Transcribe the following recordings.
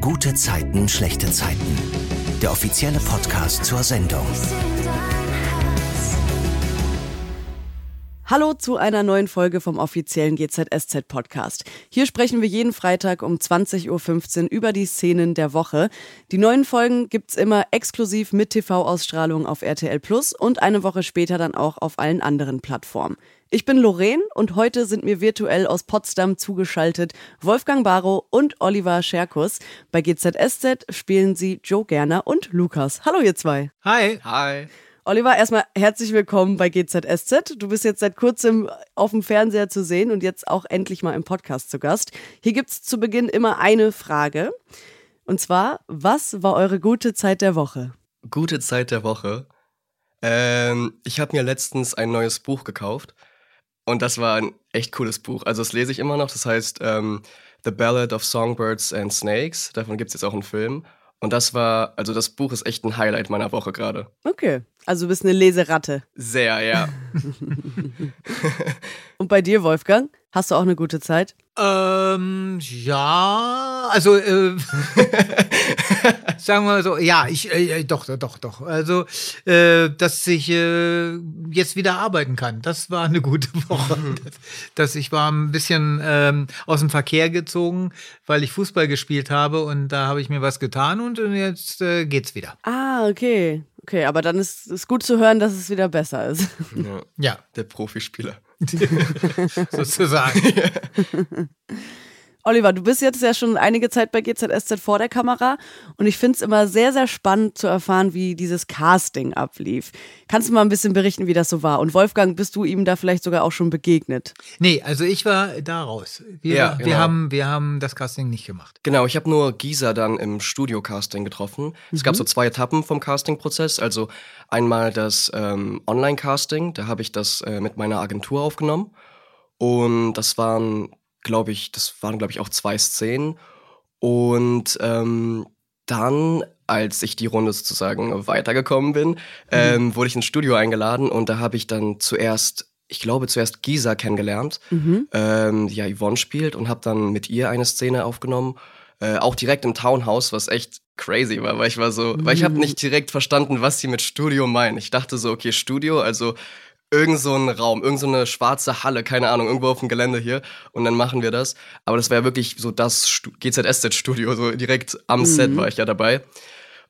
Gute Zeiten, schlechte Zeiten. Der offizielle Podcast zur Sendung. Hallo zu einer neuen Folge vom offiziellen GZSZ Podcast. Hier sprechen wir jeden Freitag um 20.15 Uhr über die Szenen der Woche. Die neuen Folgen gibt's immer exklusiv mit TV-Ausstrahlung auf RTL Plus und eine Woche später dann auch auf allen anderen Plattformen. Ich bin Lorraine und heute sind mir virtuell aus Potsdam zugeschaltet Wolfgang Barrow und Oliver Scherkus. Bei GZSZ spielen sie Joe Gerner und Lukas. Hallo ihr zwei. Hi. Hi. Oliver, erstmal herzlich willkommen bei GZSZ. Du bist jetzt seit kurzem auf dem Fernseher zu sehen und jetzt auch endlich mal im Podcast zu Gast. Hier gibt es zu Beginn immer eine Frage. Und zwar, was war eure gute Zeit der Woche? Gute Zeit der Woche. Ähm, ich habe mir letztens ein neues Buch gekauft und das war ein echt cooles Buch. Also das lese ich immer noch. Das heißt ähm, The Ballad of Songbirds and Snakes. Davon gibt es jetzt auch einen Film. Und das war, also das Buch ist echt ein Highlight meiner Woche gerade. Okay, also du bist eine Leseratte. Sehr, ja. Und bei dir, Wolfgang? Hast du auch eine gute Zeit? Ähm, ja, also äh, sagen wir mal so, ja, ich äh, doch, doch, doch. Also, äh, dass ich äh, jetzt wieder arbeiten kann, das war eine gute Woche. dass, dass ich war ein bisschen ähm, aus dem Verkehr gezogen, weil ich Fußball gespielt habe und da habe ich mir was getan und jetzt äh, geht's wieder. Ah, okay. Okay, aber dann ist es gut zu hören, dass es wieder besser ist. Ja, ja. der Profispieler. Sozusagen. Oliver, du bist jetzt ja schon einige Zeit bei GZSZ vor der Kamera und ich finde es immer sehr, sehr spannend zu erfahren, wie dieses Casting ablief. Kannst du mal ein bisschen berichten, wie das so war? Und Wolfgang, bist du ihm da vielleicht sogar auch schon begegnet? Nee, also ich war da raus. Wir, ja, genau. wir, haben, wir haben das Casting nicht gemacht. Genau, ich habe nur Gisa dann im Studio-Casting getroffen. Mhm. Es gab mhm. so zwei Etappen vom Casting-Prozess. Also einmal das ähm, Online-Casting, da habe ich das äh, mit meiner Agentur aufgenommen. Und das waren glaube ich, das waren, glaube ich, auch zwei Szenen. Und ähm, dann, als ich die Runde sozusagen weitergekommen bin, mhm. ähm, wurde ich ins Studio eingeladen und da habe ich dann zuerst ich glaube, zuerst Gisa kennengelernt, mhm. ähm, die ja Yvonne spielt und habe dann mit ihr eine Szene aufgenommen. Äh, auch direkt im Townhouse, was echt crazy war, weil ich war so, mhm. weil ich habe nicht direkt verstanden, was sie mit Studio meinen. Ich dachte so, okay, Studio, also irgend so ein Raum, irgend so eine schwarze Halle, keine Ahnung, irgendwo auf dem Gelände hier und dann machen wir das. Aber das war ja wirklich so das GZSZ-Studio, so direkt am mhm. Set war ich ja dabei.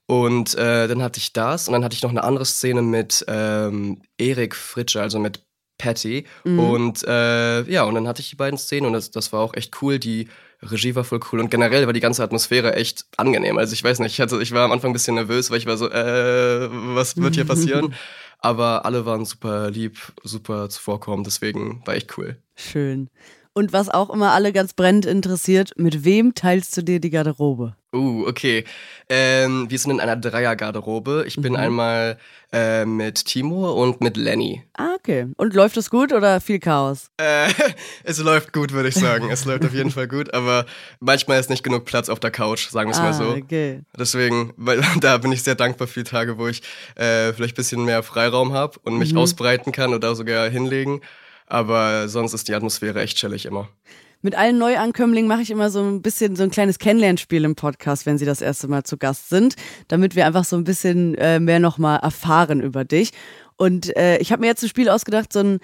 Und äh, dann hatte ich das und dann hatte ich noch eine andere Szene mit ähm, Erik Fritsche, also mit Patty. Mhm. Und äh, ja, und dann hatte ich die beiden Szenen und das, das war auch echt cool. Die Regie war voll cool und generell war die ganze Atmosphäre echt angenehm. Also ich weiß nicht, ich, hatte, ich war am Anfang ein bisschen nervös, weil ich war so, äh, was wird hier passieren? Aber alle waren super lieb, super zuvorkommen, deswegen war echt cool. Schön. Und was auch immer alle ganz brennend interessiert, mit wem teilst du dir die Garderobe? Uh, okay. Ähm, wir sind in einer Dreier-Garderobe. Ich bin mhm. einmal äh, mit Timo und mit Lenny. Ah, okay. Und läuft es gut oder viel Chaos? Äh, es läuft gut, würde ich sagen. es läuft auf jeden Fall gut, aber manchmal ist nicht genug Platz auf der Couch, sagen wir es ah, mal so. Okay. Deswegen, weil da bin ich sehr dankbar für die Tage, wo ich äh, vielleicht ein bisschen mehr Freiraum habe und mich mhm. ausbreiten kann oder sogar hinlegen. Aber sonst ist die Atmosphäre echt chillig immer. Mit allen Neuankömmlingen mache ich immer so ein bisschen so ein kleines Kennenlernspiel im Podcast, wenn sie das erste Mal zu Gast sind, damit wir einfach so ein bisschen äh, mehr nochmal erfahren über dich. Und äh, ich habe mir jetzt ein Spiel ausgedacht, so ein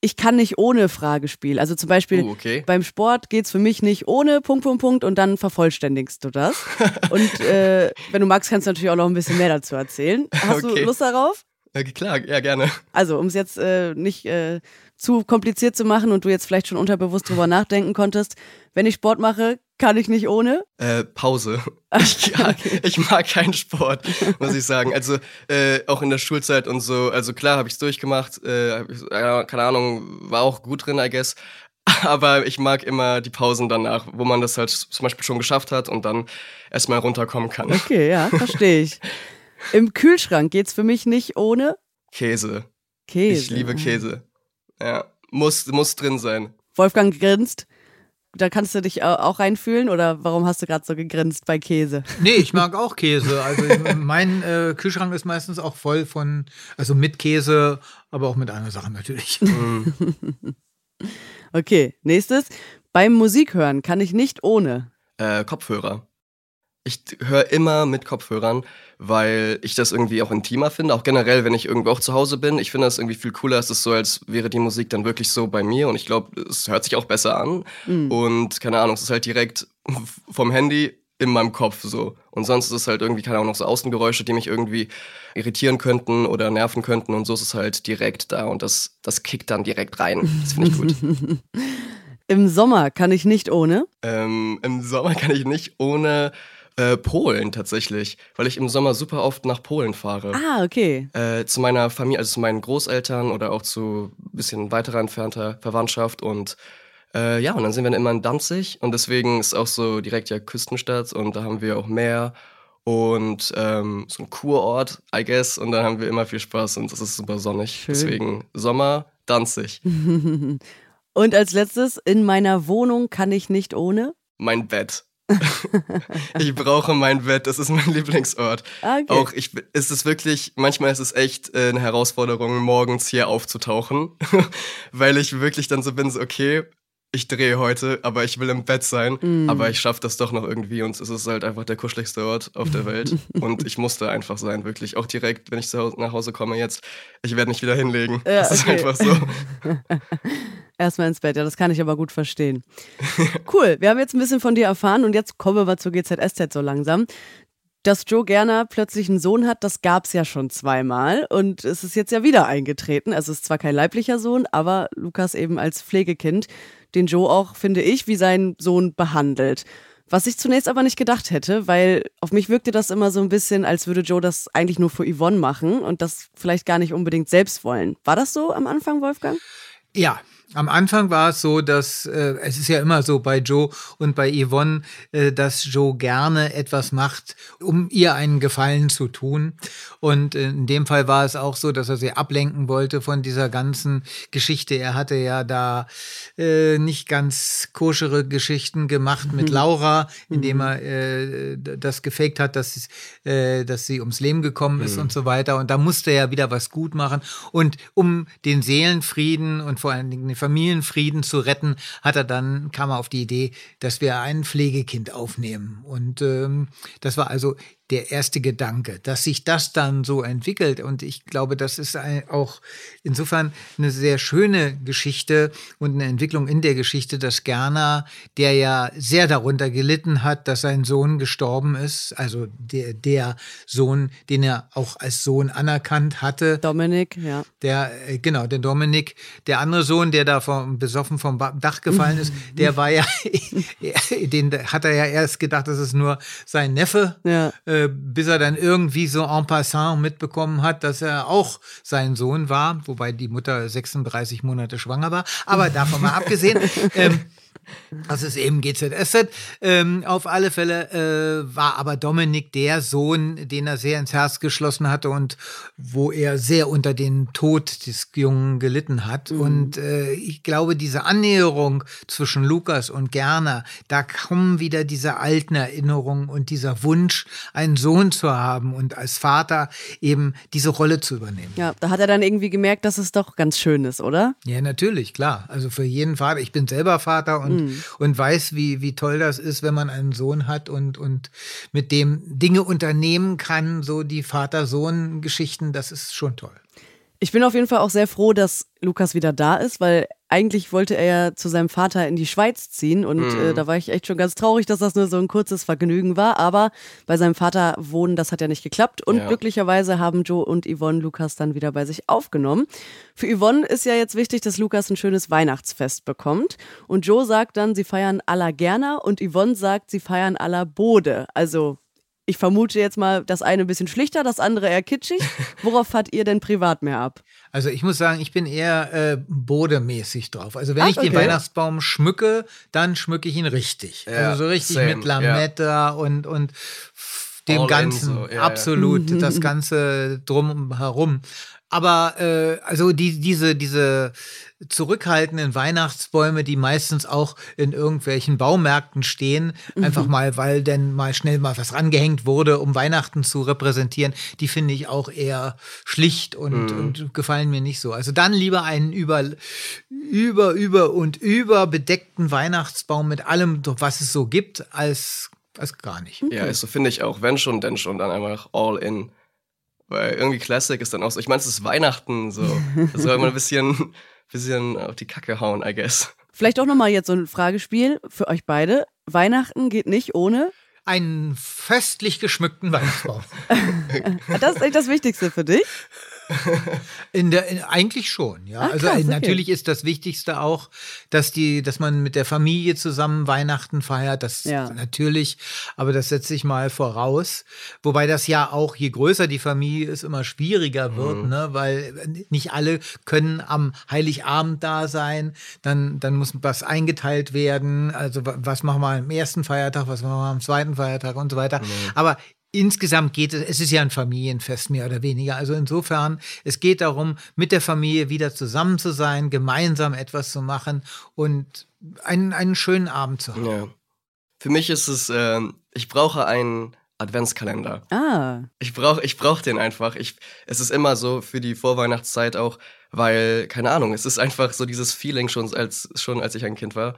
ich kann nicht ohne Fragespiel. Also zum Beispiel uh, okay. beim Sport geht es für mich nicht ohne Punkt, Punkt, Punkt und dann vervollständigst du das. und äh, wenn du magst, kannst du natürlich auch noch ein bisschen mehr dazu erzählen. Hast okay. du Lust darauf? Ja, klar, ja, gerne. Also, um es jetzt äh, nicht äh, zu kompliziert zu machen und du jetzt vielleicht schon unterbewusst drüber nachdenken konntest, wenn ich Sport mache, kann ich nicht ohne? Äh, Pause. Ich, ja, okay. ich mag keinen Sport, muss ich sagen. Also äh, auch in der Schulzeit und so. Also klar habe ich es durchgemacht. Äh, keine Ahnung, war auch gut drin, I guess. Aber ich mag immer die Pausen danach, wo man das halt zum Beispiel schon geschafft hat und dann erstmal runterkommen kann. Okay, ja, verstehe ich. Im Kühlschrank geht's für mich nicht ohne Käse. Käse. Ich liebe Käse. Ja, muss, muss drin sein. Wolfgang grinst. Da kannst du dich auch reinfühlen oder warum hast du gerade so gegrinst bei Käse? Nee, ich mag auch Käse. Also mein äh, Kühlschrank ist meistens auch voll von, also mit Käse, aber auch mit anderen Sachen natürlich. Okay, nächstes. Beim Musikhören kann ich nicht ohne. Äh, Kopfhörer. Ich höre immer mit Kopfhörern, weil ich das irgendwie auch intimer finde. Auch generell, wenn ich irgendwo auch zu Hause bin. Ich finde das irgendwie viel cooler. Es ist so, als wäre die Musik dann wirklich so bei mir. Und ich glaube, es hört sich auch besser an. Mhm. Und keine Ahnung, es ist halt direkt vom Handy in meinem Kopf so. Und sonst ist es halt irgendwie, keine Ahnung, noch so Außengeräusche, die mich irgendwie irritieren könnten oder nerven könnten. Und so ist es halt direkt da. Und das, das kickt dann direkt rein. Das finde ich gut. Im Sommer kann ich nicht ohne? Ähm, Im Sommer kann ich nicht ohne äh, Polen tatsächlich, weil ich im Sommer super oft nach Polen fahre. Ah, okay. Äh, zu meiner Familie, also zu meinen Großeltern oder auch zu ein bisschen weiterer entfernter Verwandtschaft und äh, ja, und dann sind wir dann immer in Danzig und deswegen ist auch so direkt ja Küstenstadt und da haben wir auch Meer und ähm, so ein Kurort, I guess, und da haben wir immer viel Spaß und es ist super sonnig. Schön. Deswegen Sommer, Danzig. und als letztes, in meiner Wohnung kann ich nicht ohne? Mein Bett. ich brauche mein Bett, das ist mein Lieblingsort. Okay. Auch ich, ist es wirklich, manchmal ist es echt äh, eine Herausforderung, morgens hier aufzutauchen, weil ich wirklich dann so bin, so okay, ich drehe heute, aber ich will im Bett sein, mm. aber ich schaffe das doch noch irgendwie und es ist halt einfach der kuscheligste Ort auf der Welt und ich musste einfach sein, wirklich. Auch direkt, wenn ich nach Hause komme jetzt, ich werde nicht wieder hinlegen. Ja, das okay. ist einfach so. Erstmal ins Bett, ja, das kann ich aber gut verstehen. Cool, wir haben jetzt ein bisschen von dir erfahren und jetzt kommen wir zur GZSZ so langsam. Dass Joe Gerner plötzlich einen Sohn hat, das gab es ja schon zweimal und es ist jetzt ja wieder eingetreten. Also es ist zwar kein leiblicher Sohn, aber Lukas eben als Pflegekind den Joe auch, finde ich, wie sein Sohn behandelt. Was ich zunächst aber nicht gedacht hätte, weil auf mich wirkte das immer so ein bisschen, als würde Joe das eigentlich nur für Yvonne machen und das vielleicht gar nicht unbedingt selbst wollen. War das so am Anfang, Wolfgang? Ja, am Anfang war es so, dass äh, es ist ja immer so bei Joe und bei Yvonne, äh, dass Joe gerne etwas macht, um ihr einen Gefallen zu tun. Und in dem Fall war es auch so, dass er sie ablenken wollte von dieser ganzen Geschichte. Er hatte ja da äh, nicht ganz koschere Geschichten gemacht mit. Laura, indem mhm. er äh, das gefaked hat, dass, sie, äh, dass sie ums Leben gekommen ist mhm. und so weiter. Und da musste er wieder was gut machen. Und um den Seelenfrieden und vor allen Dingen Familienfrieden zu retten, hat er dann, kam er auf die Idee, dass wir ein Pflegekind aufnehmen. Und ähm, das war also der erste Gedanke, dass sich das dann so entwickelt. Und ich glaube, das ist auch insofern eine sehr schöne Geschichte und eine Entwicklung in der Geschichte, dass Gerner, der ja sehr darunter gelitten hat, dass sein Sohn gestorben ist, also der, der Sohn, den er auch als Sohn anerkannt hatte. Dominik, ja. Der, äh, genau, der Dominik. Der andere Sohn, der da vom, besoffen vom Dach gefallen ist, der war ja, den hat er ja erst gedacht, das ist nur sein Neffe. Ja. Äh, äh, bis er dann irgendwie so en passant mitbekommen hat, dass er auch sein Sohn war, wobei die Mutter 36 Monate schwanger war. Aber davon mal abgesehen. Ähm, das ist eben GZSZ. Ähm, auf alle Fälle äh, war aber Dominik der Sohn, den er sehr ins Herz geschlossen hatte und wo er sehr unter den Tod des Jungen gelitten hat. Mhm. Und äh, ich glaube, diese Annäherung zwischen Lukas und Gerner, da kommen wieder diese alten Erinnerungen und dieser Wunsch, einen Sohn zu haben und als Vater eben diese Rolle zu übernehmen. Ja, da hat er dann irgendwie gemerkt, dass es doch ganz schön ist, oder? Ja, natürlich, klar. Also für jeden Vater. Ich bin selber Vater und mhm. und weiß, wie, wie toll das ist, wenn man einen Sohn hat und, und mit dem Dinge unternehmen kann, so die Vater-Sohn-Geschichten, das ist schon toll. Ich bin auf jeden Fall auch sehr froh, dass Lukas wieder da ist, weil eigentlich wollte er ja zu seinem Vater in die Schweiz ziehen und mhm. äh, da war ich echt schon ganz traurig, dass das nur so ein kurzes Vergnügen war. Aber bei seinem Vater wohnen, das hat ja nicht geklappt und ja. glücklicherweise haben Joe und Yvonne Lukas dann wieder bei sich aufgenommen. Für Yvonne ist ja jetzt wichtig, dass Lukas ein schönes Weihnachtsfest bekommt und Joe sagt dann, sie feiern aller Gerner und Yvonne sagt, sie feiern aller Bode. Also ich vermute jetzt mal, das eine ein bisschen schlichter, das andere eher kitschig. Worauf fahrt ihr denn privat mehr ab? Also ich muss sagen, ich bin eher äh, bodemäßig drauf. Also wenn Ach, ich okay. den Weihnachtsbaum schmücke, dann schmücke ich ihn richtig. Ja, also so richtig same, mit Lametta ja. und, und dem All Ganzen. So. Ja, absolut, das Ganze drumherum. Aber äh, also die, diese, diese zurückhaltenden Weihnachtsbäume, die meistens auch in irgendwelchen Baumärkten stehen, mhm. einfach mal, weil denn mal schnell mal was rangehängt wurde, um Weihnachten zu repräsentieren, die finde ich auch eher schlicht und, mhm. und gefallen mir nicht so. Also dann lieber einen über, über, über und über bedeckten Weihnachtsbaum mit allem, was es so gibt, als Also gar nicht. Ja, ist so finde ich auch. Wenn schon, denn schon, dann einfach all in. Weil irgendwie Classic ist dann auch so. Ich meine, es ist Weihnachten, so. Da soll man ein bisschen, bisschen auf die Kacke hauen, I guess. Vielleicht auch nochmal jetzt so ein Fragespiel für euch beide. Weihnachten geht nicht ohne. Einen festlich geschmückten Weihnachtsbaum. Das ist echt das Wichtigste für dich. In der, in, eigentlich schon, ja. Ah, also krass, äh, okay. natürlich ist das Wichtigste auch, dass die, dass man mit der Familie zusammen Weihnachten feiert. Das Ja. natürlich, aber das setze ich mal voraus. Wobei das ja auch, je größer die Familie ist, immer schwieriger wird, ne? Weil nicht alle können am Heiligabend da sein. Dann, dann muss was eingeteilt werden. Also wa- was machen wir am ersten Feiertag, was machen wir am zweiten Feiertag und so weiter. Aber Insgesamt geht es, es ist ja ein Familienfest mehr oder weniger. Also insofern, es geht darum, mit der Familie wieder zusammen zu sein, gemeinsam etwas zu machen und einen, einen schönen Abend zu haben. Ja. Für mich ist es, ähm, ich brauche einen Adventskalender. Ah, Ich brauche ich brauch den einfach. Ich, es ist immer so für die Vorweihnachtszeit auch, weil, keine Ahnung, es ist einfach so dieses Feeling schon als, schon als ich ein Kind war.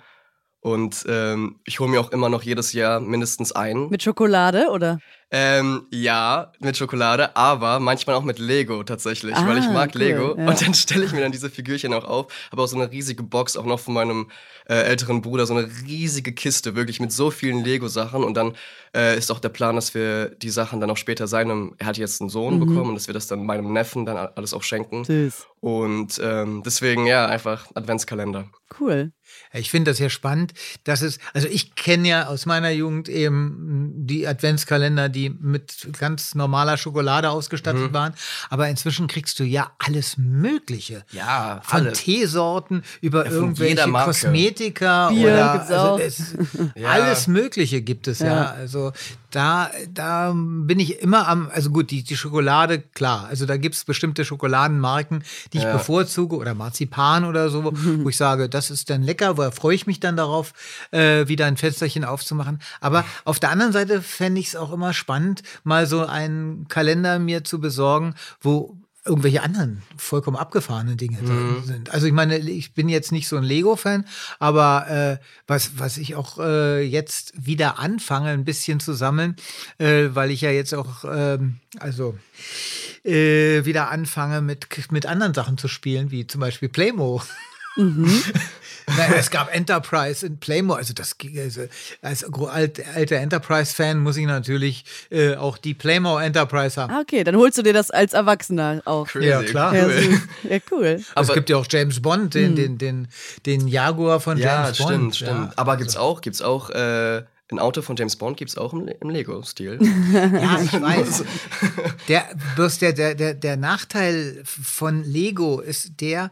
Und ähm, ich hole mir auch immer noch jedes Jahr mindestens einen. mit Schokolade oder? Ähm, ja, mit Schokolade, aber manchmal auch mit Lego tatsächlich, weil ich Ah, mag cool, Lego. ja. Und dann stelle ich mir dann diese Figürchen auch auf. Aber auch so eine riesige Box, auch noch von meinem äh, älteren Bruder, so eine riesige Kiste, wirklich mit so vielen Lego-Sachen. Und dann äh, ist auch der Plan, dass wir die Sachen dann auch später seinem, er hat jetzt einen Sohn Mhm. bekommen und dass wir das dann meinem Neffen dann alles auch schenken. Süß. Und ähm, deswegen, ja, einfach Adventskalender. Cool. Ich finde das ja spannend, dass es, also ich kenne ja aus meiner Jugend eben die Adventskalender, die mit ganz normaler Schokolade ausgestattet waren. Aber inzwischen kriegst du ja alles Mögliche. Ja, Von alles. Teesorten über Ja, von irgendwelche. Kosmetika Bier oder also es, Ja. alles Mögliche gibt es ja. Ja. Also da, da bin ich immer am, also gut, die, die Schokolade, klar, also da gibt es bestimmte Schokoladenmarken, die ich Ja. bevorzuge oder Marzipan oder so, wo ich sage, das ist dann lecker, wo freue ich mich dann darauf, äh, wieder ein Fensterchen aufzumachen. Aber auf der anderen Seite fände ich es auch immer spannend, mal so einen Kalender mir zu besorgen, wo irgendwelche anderen vollkommen abgefahrene Dinge drin sind. Also ich meine, ich bin jetzt nicht so ein Lego-Fan, aber äh, was, was ich auch äh, jetzt wieder anfange, ein bisschen zu sammeln, äh, weil ich ja jetzt auch, ähm, also äh, wieder anfange mit, mit anderen Sachen zu spielen, wie zum Beispiel Playmo. Naja, es gab Enterprise in Playmo, also das ging- also als alter Enterprise-Fan muss ich natürlich äh, auch die Playmo Enterprise haben. Ah, okay, dann holst du dir das als Erwachsener auch. Crazy, Ja, klar. Ja, cool. ja cool. es Aber- gibt ja auch James Bond, den, den, den, den Jaguar von Ja, James stimmt, Bond. stimmt. Ja, Aber gibt's auch, gibt's auch äh, ein Auto von James Bond gibt's auch im, im Lego-Stil. Ja, ich weiß. Der, bloß der, der, der, der Nachteil von Lego ist der,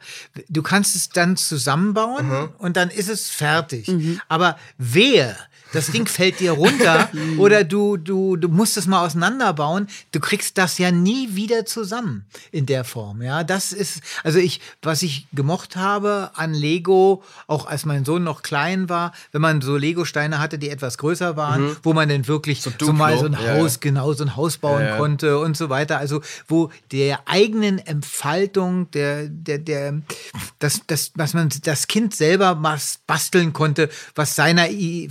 du kannst es dann zusammenbauen und dann ist es fertig. Aber wer das Ding fällt dir runter oder du, du, du musst es mal auseinanderbauen, du kriegst das ja nie wieder zusammen in der Form. Ja, das ist, also ich, was ich gemocht habe an Lego, auch als mein Sohn noch klein war, wenn man so Lego-Steine hatte, die etwas größer waren, wo man dann wirklich so, Duplo. mal so ein Ja, Haus, genau, so ein Haus bauen Ja, ja. konnte und so weiter. Also, wo der eigenen Entfaltung, der, der, der, das, das, was man, das Kind selber basteln konnte, was seiner I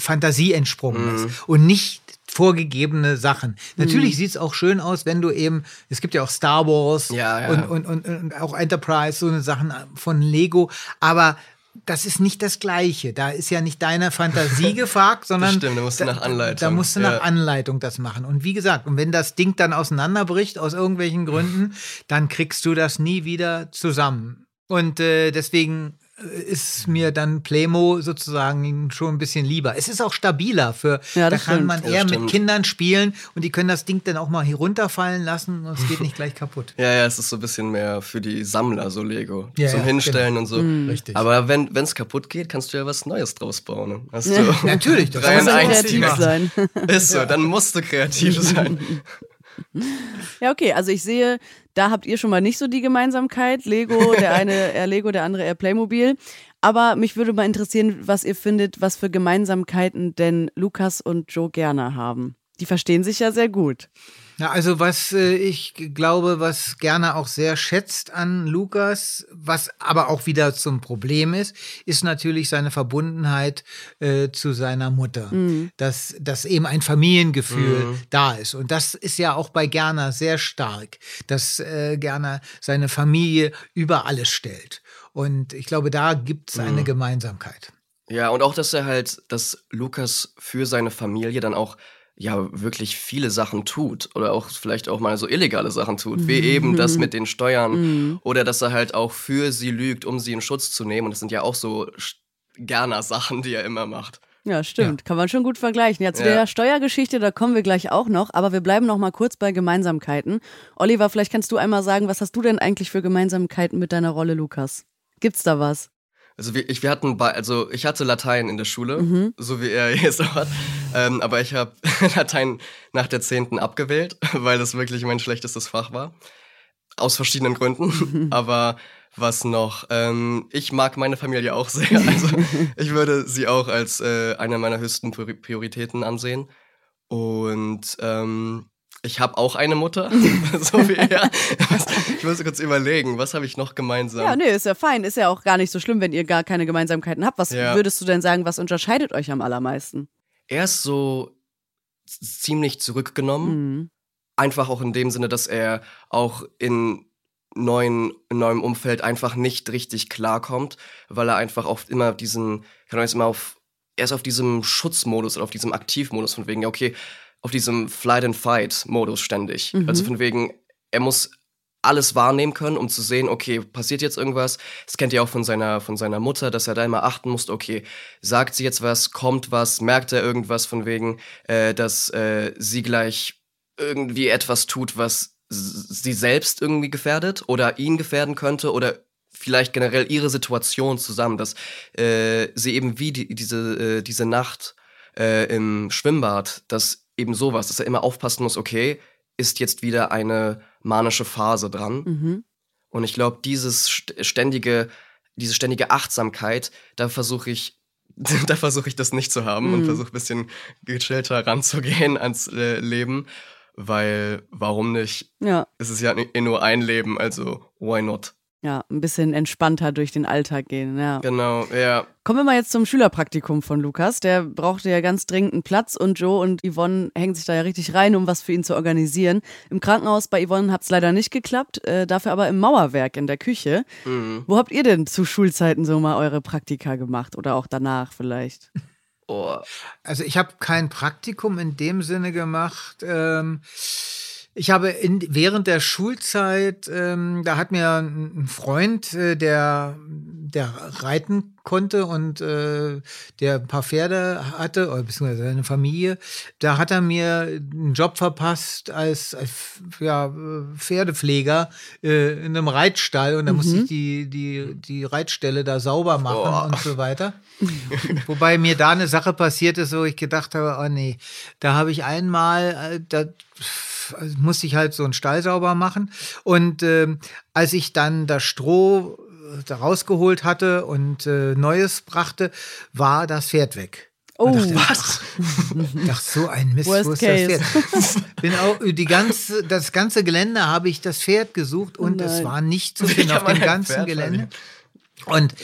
Fantasie entsprungen Mhm. ist. Und nicht vorgegebene Sachen. Natürlich sieht es auch schön aus, wenn du eben, es gibt ja auch Star Wars Ja, ja. Und, und, und, und auch Enterprise, so eine Sachen von Lego, aber das ist nicht das Gleiche. Da ist ja nicht deine Fantasie gefragt, sondern stimmt, da musst du nach Anleitung. Da musst du nach Ja. Anleitung das machen. Und wie gesagt, und wenn das Ding dann auseinanderbricht aus irgendwelchen Gründen, dann kriegst du das nie wieder zusammen. Und äh, deswegen ist mir dann Playmo sozusagen schon ein bisschen lieber. Es ist auch stabiler für, Ja, da kann stimmt. man eher mit. Kindern spielen und die können das Ding dann auch mal hier runterfallen lassen und es geht nicht gleich kaputt. Ja, ja, es ist so ein bisschen mehr für die Sammler, so Lego. Ja, zum ja, Hinstellen genau. und so. Richtig. Aber wenn es kaputt geht, kannst du ja was Neues draus bauen. ne? Hast Ja. du Natürlich, ja eins kreativ sein. Ist so, dann musst du kreativ sein. Ja, okay, also ich sehe, da habt ihr schon mal nicht so die Gemeinsamkeit. Lego, der eine eher Lego, der andere eher Playmobil. Aber mich würde mal interessieren, was ihr findet, was für Gemeinsamkeiten denn Lukas und Joe gerne haben. Die verstehen sich ja sehr gut. Ja, also was äh, ich glaube, was gerne auch sehr schätzt an Lukas, was aber auch wieder zum Problem ist, ist natürlich seine Verbundenheit äh, zu seiner Mutter. Mhm. Dass, dass eben ein Familiengefühl mhm. da ist. Und das ist ja auch bei Gerner sehr stark, dass äh, Gerner seine Familie über alles stellt. Und ich glaube, da gibt es eine mhm. Gemeinsamkeit. Ja, und auch, dass er halt, dass Lukas für seine Familie dann auch ja wirklich viele Sachen tut oder auch vielleicht auch mal so illegale Sachen tut, wie eben das mhm. mit den Steuern mhm. oder dass er halt auch für sie lügt, um sie in Schutz zu nehmen. Und das sind ja auch so gerner Sachen, die er immer macht. Ja, stimmt. Ja. Kann man schon gut vergleichen. Ja, zu ja. der Steuergeschichte, da kommen wir gleich auch noch, aber wir bleiben noch mal kurz bei Gemeinsamkeiten. Oliver, vielleicht kannst du einmal sagen, was hast du denn eigentlich für Gemeinsamkeiten mit deiner Rolle Lukas? Gibt's da was? Also wir, ich, wir hatten, also ich hatte Latein in der Schule, mhm. so wie er jetzt auch hat. Ähm, aber ich habe Latein nach der 10. abgewählt, weil das wirklich mein schlechtestes Fach war. Aus verschiedenen Gründen. Mhm. Aber was noch? Ähm, ich mag meine Familie auch sehr. Also ich würde sie auch als äh, eine meiner höchsten Prioritäten ansehen. Und ähm, ich habe auch eine Mutter, so wie er. Ich muss kurz überlegen, was habe ich noch gemeinsam? Ja, nee, ist ja fein. Ist ja auch gar nicht so schlimm, wenn ihr gar keine Gemeinsamkeiten habt. Was ja. würdest du denn sagen, was unterscheidet euch am allermeisten? Er ist so ziemlich zurückgenommen. Mhm. Einfach auch in dem Sinne, dass er auch in neuen, in neuem Umfeld einfach nicht richtig klarkommt, weil er einfach oft immer diesen, kann man jetzt immer auf, er ist auf diesem Schutzmodus oder auf diesem Aktivmodus von wegen, ja, okay, auf diesem Flight-and-Fight-Modus ständig. Mhm. Also von wegen, er muss alles wahrnehmen können, um zu sehen, okay, passiert jetzt irgendwas. Das kennt ihr auch von seiner, von seiner Mutter, dass er da immer achten muss, okay, sagt sie jetzt was, kommt was, merkt er irgendwas von wegen, äh, dass äh, sie gleich irgendwie etwas tut, was sie selbst irgendwie gefährdet oder ihn gefährden könnte oder vielleicht generell ihre Situation zusammen, dass äh, sie eben wie die, diese, äh, diese Nacht äh, im Schwimmbad, dass eben sowas, dass er immer aufpassen muss, okay, ist jetzt wieder eine manische Phase dran. Mhm. Und ich glaube, dieses ständige, diese ständige Achtsamkeit, da versuche ich, da versuche ich das nicht zu haben mhm. und versuche ein bisschen gechillter ranzugehen ans äh, Leben, weil warum nicht? Ja. Es ist ja nur ein Leben, also why not? Ja, ein bisschen entspannter durch den Alltag gehen, ja. Genau, ja. Kommen wir mal jetzt zum Schülerpraktikum von Lukas. Der brauchte ja ganz dringend einen Platz und Joe und Yvonne hängen sich da ja richtig rein, um was für ihn zu organisieren. Im Krankenhaus bei Yvonne hat es leider nicht geklappt, äh, dafür aber im Mauerwerk in der Küche. Mhm. Wo habt ihr denn zu Schulzeiten so mal eure Praktika gemacht oder auch danach vielleicht? Oh. Also ich habe kein Praktikum in dem Sinne gemacht. Ähm ich habe in, während der Schulzeit, ähm, da hat mir ein Freund, äh, der, der reiten konnte und äh, der ein paar Pferde hatte, oder beziehungsweise seine Familie, da hat er mir einen Job verpasst als, als ja, Pferdepfleger äh, in einem Reitstall und da mhm. musste ich die, die, die Reitstelle da sauber machen oh. und so weiter. Wobei mir da eine Sache passiert ist, wo ich gedacht habe, oh nee, da habe ich einmal, äh, da musste ich halt so einen Stall sauber machen. Und äh, als ich dann das Stroh äh, da rausgeholt hatte und äh, Neues brachte, war das Pferd weg. Oh, dachte, was? Ach, so ein Mist, Worst wo ist case. das Pferd? Bin auch, die ganze, das ganze Gelände habe ich das Pferd gesucht und oh es war nicht zu finden auf dem ganzen Gelände. Und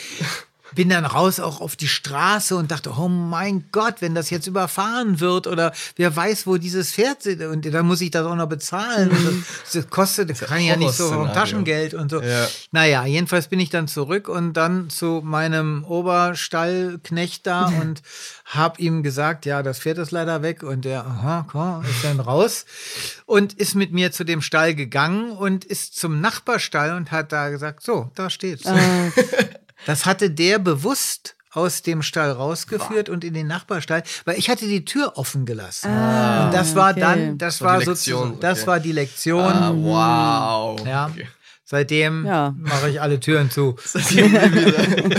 bin dann raus auch auf die Straße und dachte, oh mein Gott, wenn das jetzt überfahren wird oder wer weiß, wo dieses Pferd ist und dann muss ich das auch noch bezahlen. Und das, kostet, das kann ja nicht so vom Taschengeld und so. Ja. Naja, jedenfalls bin ich dann zurück und dann zu meinem Oberstallknecht da und habe ihm gesagt, ja, das Pferd ist leider weg und der, aha, komm, ist dann raus und ist mit mir zu dem Stall gegangen und ist zum Nachbarstall und hat da gesagt, so, da steht's. Ah. Das hatte der bewusst aus dem Stall rausgeführt Boah. und in den Nachbarstall, weil ich hatte die Tür offen gelassen. Ah, und das war okay. dann, das war, war sozusagen, das okay. war die Lektion. Ah, wow. Ja. Okay. Seitdem ja. mache ich alle Türen zu. genau.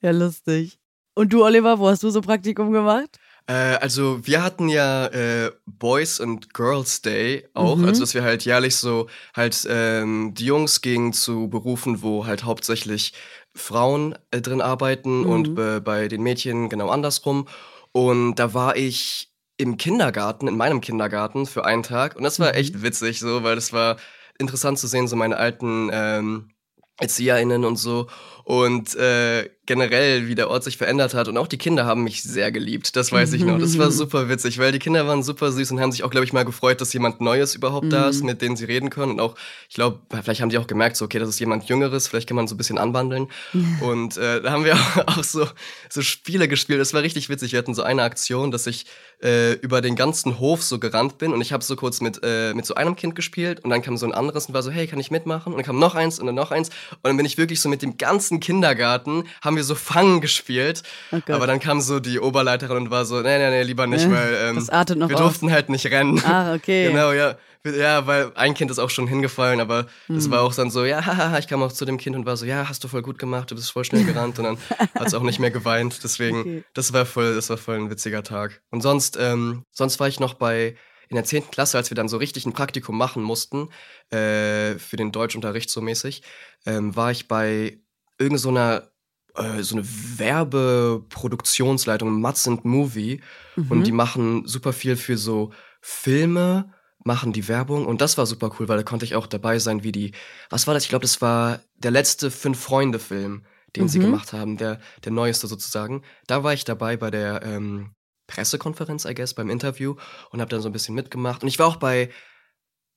Ja, lustig. Und du, Oliver, wo hast du so Praktikum gemacht? Äh, also wir hatten ja äh, Boys and Girls Day auch, mhm. also dass wir halt jährlich so halt ähm, die Jungs gingen zu Berufen, wo halt hauptsächlich Frauen äh, drin arbeiten mhm. und bei den Mädchen genau andersrum. Und da war ich im Kindergarten, in meinem Kindergarten für einen Tag. Und das war echt witzig, so, weil das war interessant zu sehen, so meine alten ähm, ErzieherInnen und so. Und äh, generell, wie der Ort sich verändert hat. Und auch die Kinder haben mich sehr geliebt, das weiß ich noch. Das war super witzig, weil die Kinder waren super süß und haben sich auch, glaube ich, mal gefreut, dass jemand Neues überhaupt da ist, mit dem sie reden können. Und auch, ich glaube, vielleicht haben die auch gemerkt, so, okay, das ist jemand Jüngeres, vielleicht kann man so ein bisschen anwandeln. Und äh, da haben wir auch so, so Spiele gespielt. Das war richtig witzig. Wir hatten so eine Aktion, dass ich äh, über den ganzen Hof so gerannt bin und ich habe so kurz mit, äh, mit so einem Kind gespielt und dann kam so ein anderes und war so, hey, kann ich mitmachen? Und dann kam noch eins und dann noch eins. Und dann bin ich wirklich so mit dem ganzen Kindergarten, haben wir so Fangen gespielt. Oh. Aber dann kam so die Oberleiterin und war so, nee, nee, nee, lieber nicht, Äh, weil ähm, wir aus. durften halt nicht rennen. Ah, okay. Genau, ja. Ja, weil ein Kind ist auch schon hingefallen, aber das Hm. war auch dann so, ja, hahaha, ich kam auch zu dem Kind und war so, ja, hast du voll gut gemacht, du bist voll schnell gerannt und dann hat es auch nicht mehr geweint. Deswegen, Okay. das war voll, das war voll ein witziger Tag. Und sonst, ähm, sonst war ich noch bei in der 10. Klasse, als wir dann so richtig ein Praktikum machen mussten, äh, für den Deutschunterricht so mäßig, ähm, war ich bei irgend so einer äh, so eine Werbeproduktionsleitung, Mats and Movie. Und die machen super viel für so Filme, machen die Werbung. Und das war super cool, weil da konnte ich auch dabei sein, wie die, was war das? Ich glaube, das war der letzte Fünf-Freunde-Film, den sie gemacht haben, der, der neueste sozusagen. Da war ich dabei bei der ähm, Pressekonferenz, I guess, beim Interview und habe dann so ein bisschen mitgemacht. Und ich war auch bei,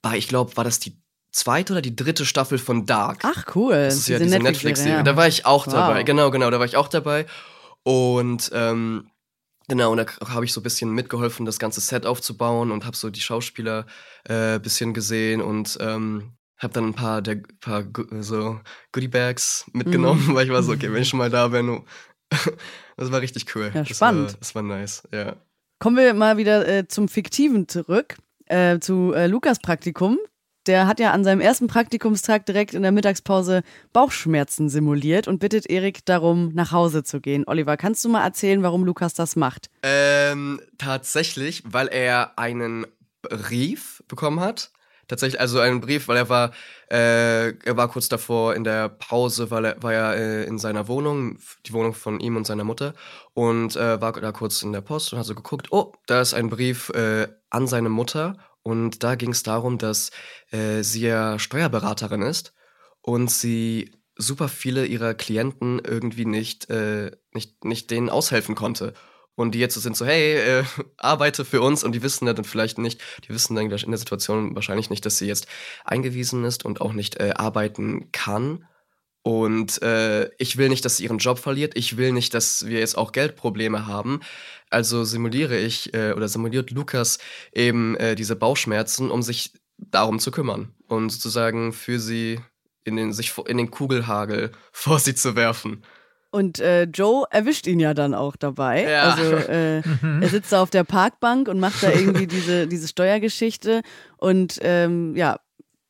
bei ich glaube, war das die zweite oder die dritte Staffel von Dark. Ach, cool. Das ist ja diese Netflix-Serie. Da war ich auch Wow. dabei. Genau, genau, da war ich auch dabei. Und ähm, genau, und da habe ich so ein bisschen mitgeholfen, das ganze Set aufzubauen und habe so die Schauspieler äh, bisschen gesehen und ähm, habe dann ein paar der paar so Goodie Bags mitgenommen, Mhm. weil ich war so, okay, wenn ich schon mal da bin, das war richtig cool. Ja, Das spannend. war, das war nice, ja. Kommen wir mal wieder äh, zum Fiktiven zurück, äh, zu äh, Lukas Praktikum. Der hat ja an seinem ersten Praktikumstag direkt in der Mittagspause Bauchschmerzen simuliert und bittet Erik darum, nach Hause zu gehen. Oliver, kannst du mal erzählen, warum Lukas das macht? Ähm, tatsächlich, weil er einen Brief bekommen hat. Tatsächlich, also einen Brief, weil er war, äh, er war kurz davor in der Pause, weil er war ja äh, in seiner Wohnung, die Wohnung von ihm und seiner Mutter, und äh, war da kurz in der Post und hat so geguckt, oh, da ist ein Brief äh, an seine Mutter. Und da ging es darum, dass äh, sie ja Steuerberaterin ist und sie super viele ihrer Klienten irgendwie nicht, äh, nicht, nicht denen aushelfen konnte. Und die jetzt sind so, hey, äh, arbeite für uns und die wissen dann vielleicht nicht, die wissen dann in der Situation wahrscheinlich nicht, dass sie jetzt eingewiesen ist und auch nicht äh, arbeiten kann. Und äh, ich will nicht, dass sie ihren Job verliert. Ich will nicht, dass wir jetzt auch Geldprobleme haben. Also simuliere ich äh, oder simuliert Lukas eben äh, diese Bauchschmerzen, um sich darum zu kümmern und sozusagen für sie in den, sich vor- in den Kugelhagel vor sie zu werfen. Und äh, Joe erwischt ihn ja dann auch dabei. Ja. Also äh, er sitzt da auf der Parkbank und macht da irgendwie diese, diese Steuergeschichte. Und ähm, ja,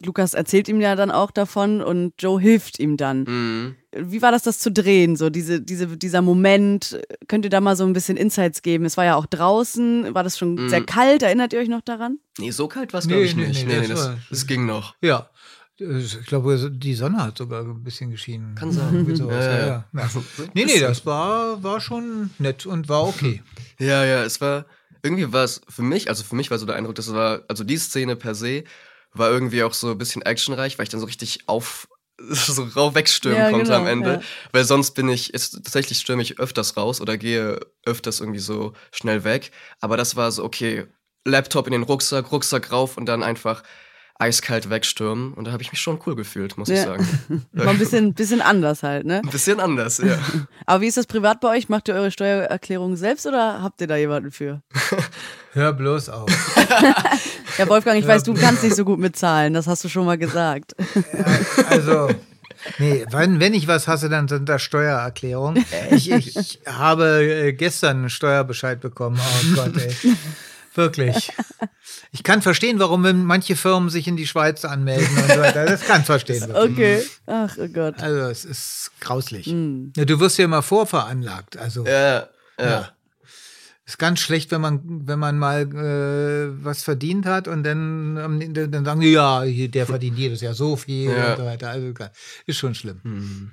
Lukas erzählt ihm ja dann auch davon und Joe hilft ihm dann. Mhm. Wie war das, das zu drehen? So diese, diese, dieser Moment, könnt ihr da mal so ein bisschen Insights geben? Es war ja auch draußen, war das schon Mhm. sehr kalt, erinnert ihr euch noch daran? Nee, so kalt war es, Nee, glaube ich, nee, nicht. nee, Nee, nee, das das, das ging noch. Ja. Ich glaube, die Sonne hat sogar ein bisschen geschienen. Kann sein. Ja, ja, ja. ja. Ja. Nee, nee, das war, war schon nett und war okay. Ja, ja, es war, irgendwie war es für mich, also für mich war so der Eindruck, das war, also die Szene per se war irgendwie auch so ein bisschen actionreich, weil ich dann so richtig auf, so rau wegstürmen Ja, konnte genau, am Ende. ja. Weil sonst bin ich, ist, tatsächlich stürme ich öfters raus oder gehe öfters irgendwie so schnell weg. Aber das war so, okay, Laptop in den Rucksack, Rucksack rauf und dann einfach eiskalt wegstürmen. Und da habe ich mich schon cool gefühlt, muss ich Ja. sagen. War ein bisschen, bisschen anders halt, ne? Ein bisschen anders, ja. Aber wie ist das privat bei euch? Macht ihr eure Steuererklärung selbst oder habt ihr da jemanden für? Hör bloß auf. Ja, Wolfgang, ich weiß, du kannst nicht so gut mitzahlen, das hast du schon mal gesagt. Also, nee, wenn, wenn ich was hasse, dann sind das Steuererklärungen. Ich, ich habe äh, gestern einen Steuerbescheid bekommen. Oh Gott, ey. Wirklich. Ich kann verstehen, warum manche Firmen sich in die Schweiz anmelden und so weiter. Das kann ich verstehen. Okay. Ach, oh Gott. Also, es ist grauslich. Ja, du wirst ja immer vorveranlagt. Also, Ja, ja. ja. Ist ganz schlecht, wenn man, wenn man mal äh, was verdient hat und dann, dann sagen die, ja, der verdient jedes Jahr so viel Ja. und so weiter. Also ist schon schlimm.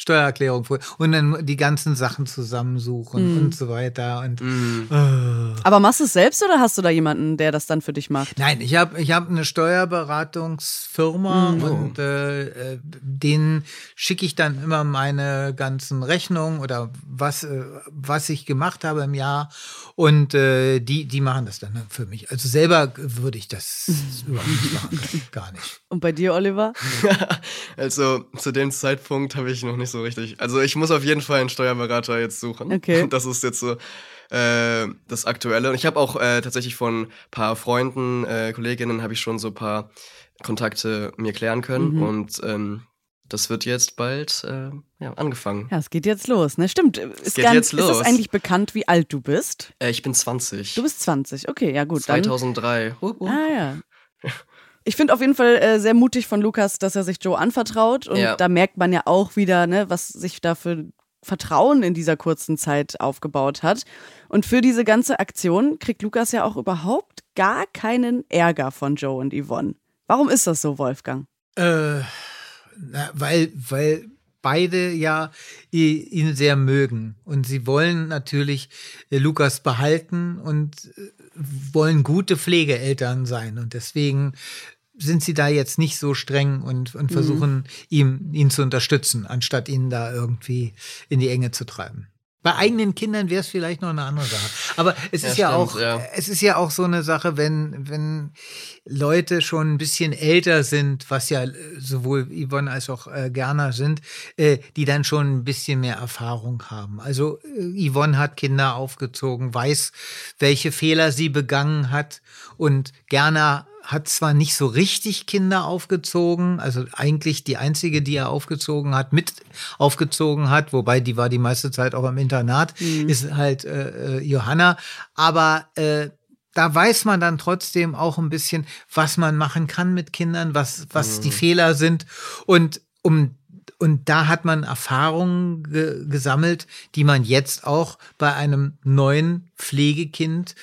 Steuererklärung vor und dann die ganzen Sachen zusammensuchen Mhm. und so weiter. Und Mhm. äh. Aber machst du es selbst oder hast du da jemanden, der das dann für dich macht? Nein, ich habe ich hab eine Steuerberatungsfirma Mhm. und äh, äh, denen schicke ich dann immer meine ganzen Rechnungen oder was, äh, was ich gemacht habe im Jahr und äh, die, die machen das dann für mich. Also selber würde ich das überhaupt nicht machen gar nicht. Und bei dir, Oliver? Also zu dem Zeitpunkt habe ich noch nicht so richtig. Also ich muss auf jeden Fall einen Steuerberater jetzt suchen. Okay. Das ist jetzt so äh, das Aktuelle. Und ich habe auch äh, tatsächlich von ein paar Freunden, äh, Kolleginnen, habe ich schon so ein paar Kontakte mir klären können. Mhm. Und ähm, das wird jetzt bald äh, ja, angefangen. Ja, es geht jetzt los, ne? Stimmt. Ist, geht ganz, jetzt ist das los. eigentlich bekannt, wie alt du bist? Äh, ich bin 20. Du bist 20. Okay, ja gut. Dann, 2003. Hup, hup. ah ja. Ich finde auf jeden Fall äh, sehr mutig von Lukas, dass er sich Joe anvertraut. Und Ja. da merkt man ja auch wieder, ne, was sich da für Vertrauen in dieser kurzen Zeit aufgebaut hat. Und für diese ganze Aktion kriegt Lukas ja auch überhaupt gar keinen Ärger von Joe und Yvonne. Warum ist das so, Wolfgang? Äh, na, weil, weil beide ja ihn sehr mögen. Und sie wollen natürlich äh, Lukas behalten und äh, wollen gute Pflegeeltern sein. Und deswegen sind sie da jetzt nicht so streng und, und versuchen, ihm, ihn zu unterstützen, anstatt ihn da irgendwie in die Enge zu treiben. Bei eigenen Kindern wäre es vielleicht noch eine andere Sache. Aber es Ja, ist ja stimmt, auch, ja. es ist ja auch so eine Sache, wenn, wenn Leute schon ein bisschen älter sind, was ja äh, sowohl Yvonne als auch äh, Gerner sind, äh, die dann schon ein bisschen mehr Erfahrung haben. Also äh, Yvonne hat Kinder aufgezogen, weiß, welche Fehler sie begangen hat und Gerner hat zwar nicht so richtig Kinder aufgezogen, also eigentlich die einzige, die er aufgezogen hat, mit aufgezogen hat, wobei die war die meiste Zeit auch im Internat, ist halt äh, äh, Johanna. Aber äh, da weiß man dann trotzdem auch ein bisschen, was man machen kann mit Kindern, was, was die Fehler sind. Und um und da hat man Erfahrungen ge gesammelt, die man jetzt auch bei einem neuen Pflegekind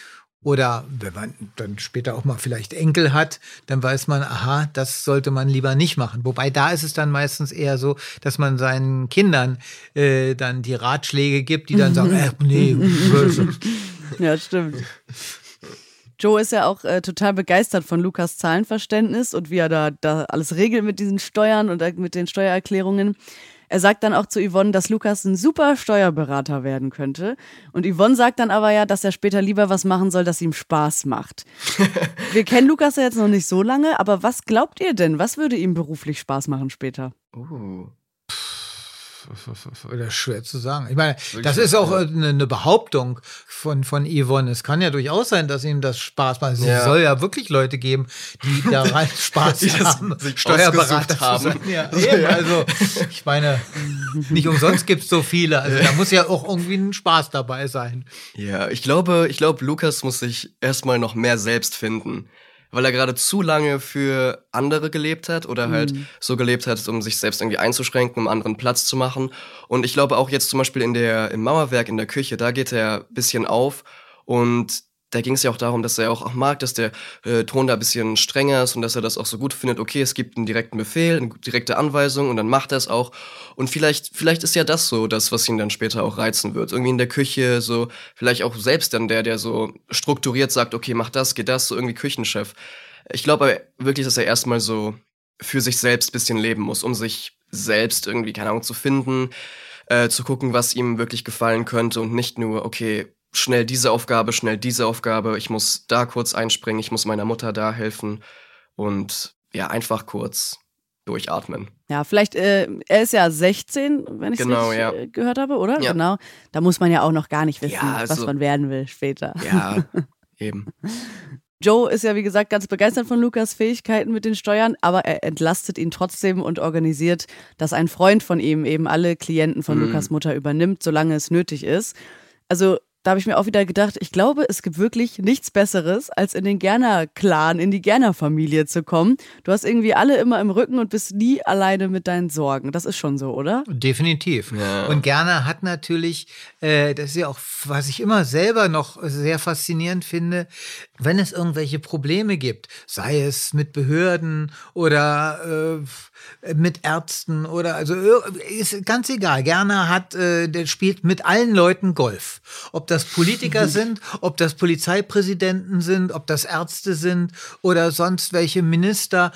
oder wenn man dann später auch mal vielleicht Enkel hat, dann weiß man, aha, das sollte man lieber nicht machen. Wobei da ist es dann meistens eher so, dass man seinen Kindern äh, dann die Ratschläge gibt, die dann sagen, äh, nee. Ja, stimmt. Joe ist ja auch äh, total begeistert von Lukas Zahlenverständnis und wie er da, da alles regelt mit diesen Steuern und äh, mit den Steuererklärungen. Er sagt dann auch zu Yvonne, dass Lukas ein super Steuerberater werden könnte. Und Yvonne sagt dann aber ja, dass er später lieber was machen soll, das ihm Spaß macht. Wir kennen Lukas ja jetzt noch nicht so lange, aber was glaubt ihr denn? Was würde ihm beruflich Spaß machen später? Uh. Oder schwer zu sagen. Ich meine, das ist auch ja. eine, eine Behauptung von, von Yvonne. Es kann ja durchaus sein, dass ihm das Spaß macht. Es Ja. soll ja wirklich Leute geben, die daran Spaß Die das haben, sich Steuerberater ausgesucht zu haben. sein. Ja, eben, also ich meine, nicht umsonst gibt es so viele. Also da muss ja auch irgendwie ein Spaß dabei sein. Ja, ich glaube, ich glaube, Lukas muss sich erstmal noch mehr selbst finden. Weil er gerade zu lange für andere gelebt hat oder halt so gelebt hat, um sich selbst irgendwie einzuschränken, um anderen Platz zu machen. Und ich glaube auch jetzt zum Beispiel in der, im Mauerwerk in der Küche, da geht er ein bisschen auf und da ging es ja auch darum, dass er auch, auch mag, dass der äh, Ton da ein bisschen strenger ist und dass er das auch so gut findet. Okay, es gibt einen direkten Befehl, eine direkte Anweisung und dann macht er es auch. Und vielleicht, vielleicht ist ja das so das, was ihn dann später auch reizen wird. Irgendwie in der Küche, so, vielleicht auch selbst dann der, der so strukturiert sagt, okay, mach das, geht das, so irgendwie Küchenchef. Ich glaube wirklich, dass er erstmal so für sich selbst bisschen leben muss, um sich selbst irgendwie, keine Ahnung, zu finden, äh, zu gucken, was ihm wirklich gefallen könnte und nicht nur, okay, schnell diese Aufgabe, schnell diese Aufgabe, ich muss da kurz einspringen, ich muss meiner Mutter da helfen und ja, einfach kurz durchatmen. Ja, vielleicht, äh, er ist ja 16, wenn ich es Genau, ja. äh, gehört habe, oder? Ja. Genau. Da muss man ja auch noch gar nicht wissen, Ja, was also- man werden will später. Ja, eben. Joe ist ja, wie gesagt, ganz begeistert von Lukas Fähigkeiten mit den Steuern, aber er entlastet ihn trotzdem und organisiert, dass ein Freund von ihm eben alle Klienten von Mhm. Lukas Mutter übernimmt, solange es nötig ist. Also, da habe ich mir auch wieder gedacht, ich glaube, es gibt wirklich nichts Besseres, als in den Gerner-Clan, in die Gerner-Familie zu kommen. Du hast irgendwie alle immer im Rücken und bist nie alleine mit deinen Sorgen. Das ist schon so, oder? Definitiv. Ja. Und Gerner hat natürlich, äh, das ist ja auch, was ich immer selber noch sehr faszinierend finde, wenn es irgendwelche Probleme gibt, sei es mit Behörden oder äh, mit Ärzten oder also ist ganz egal. Gerner hat, äh, der spielt mit allen Leuten Golf. Ob das Politiker sind, ob das Polizeipräsidenten sind, ob das Ärzte sind oder sonst welche Minister.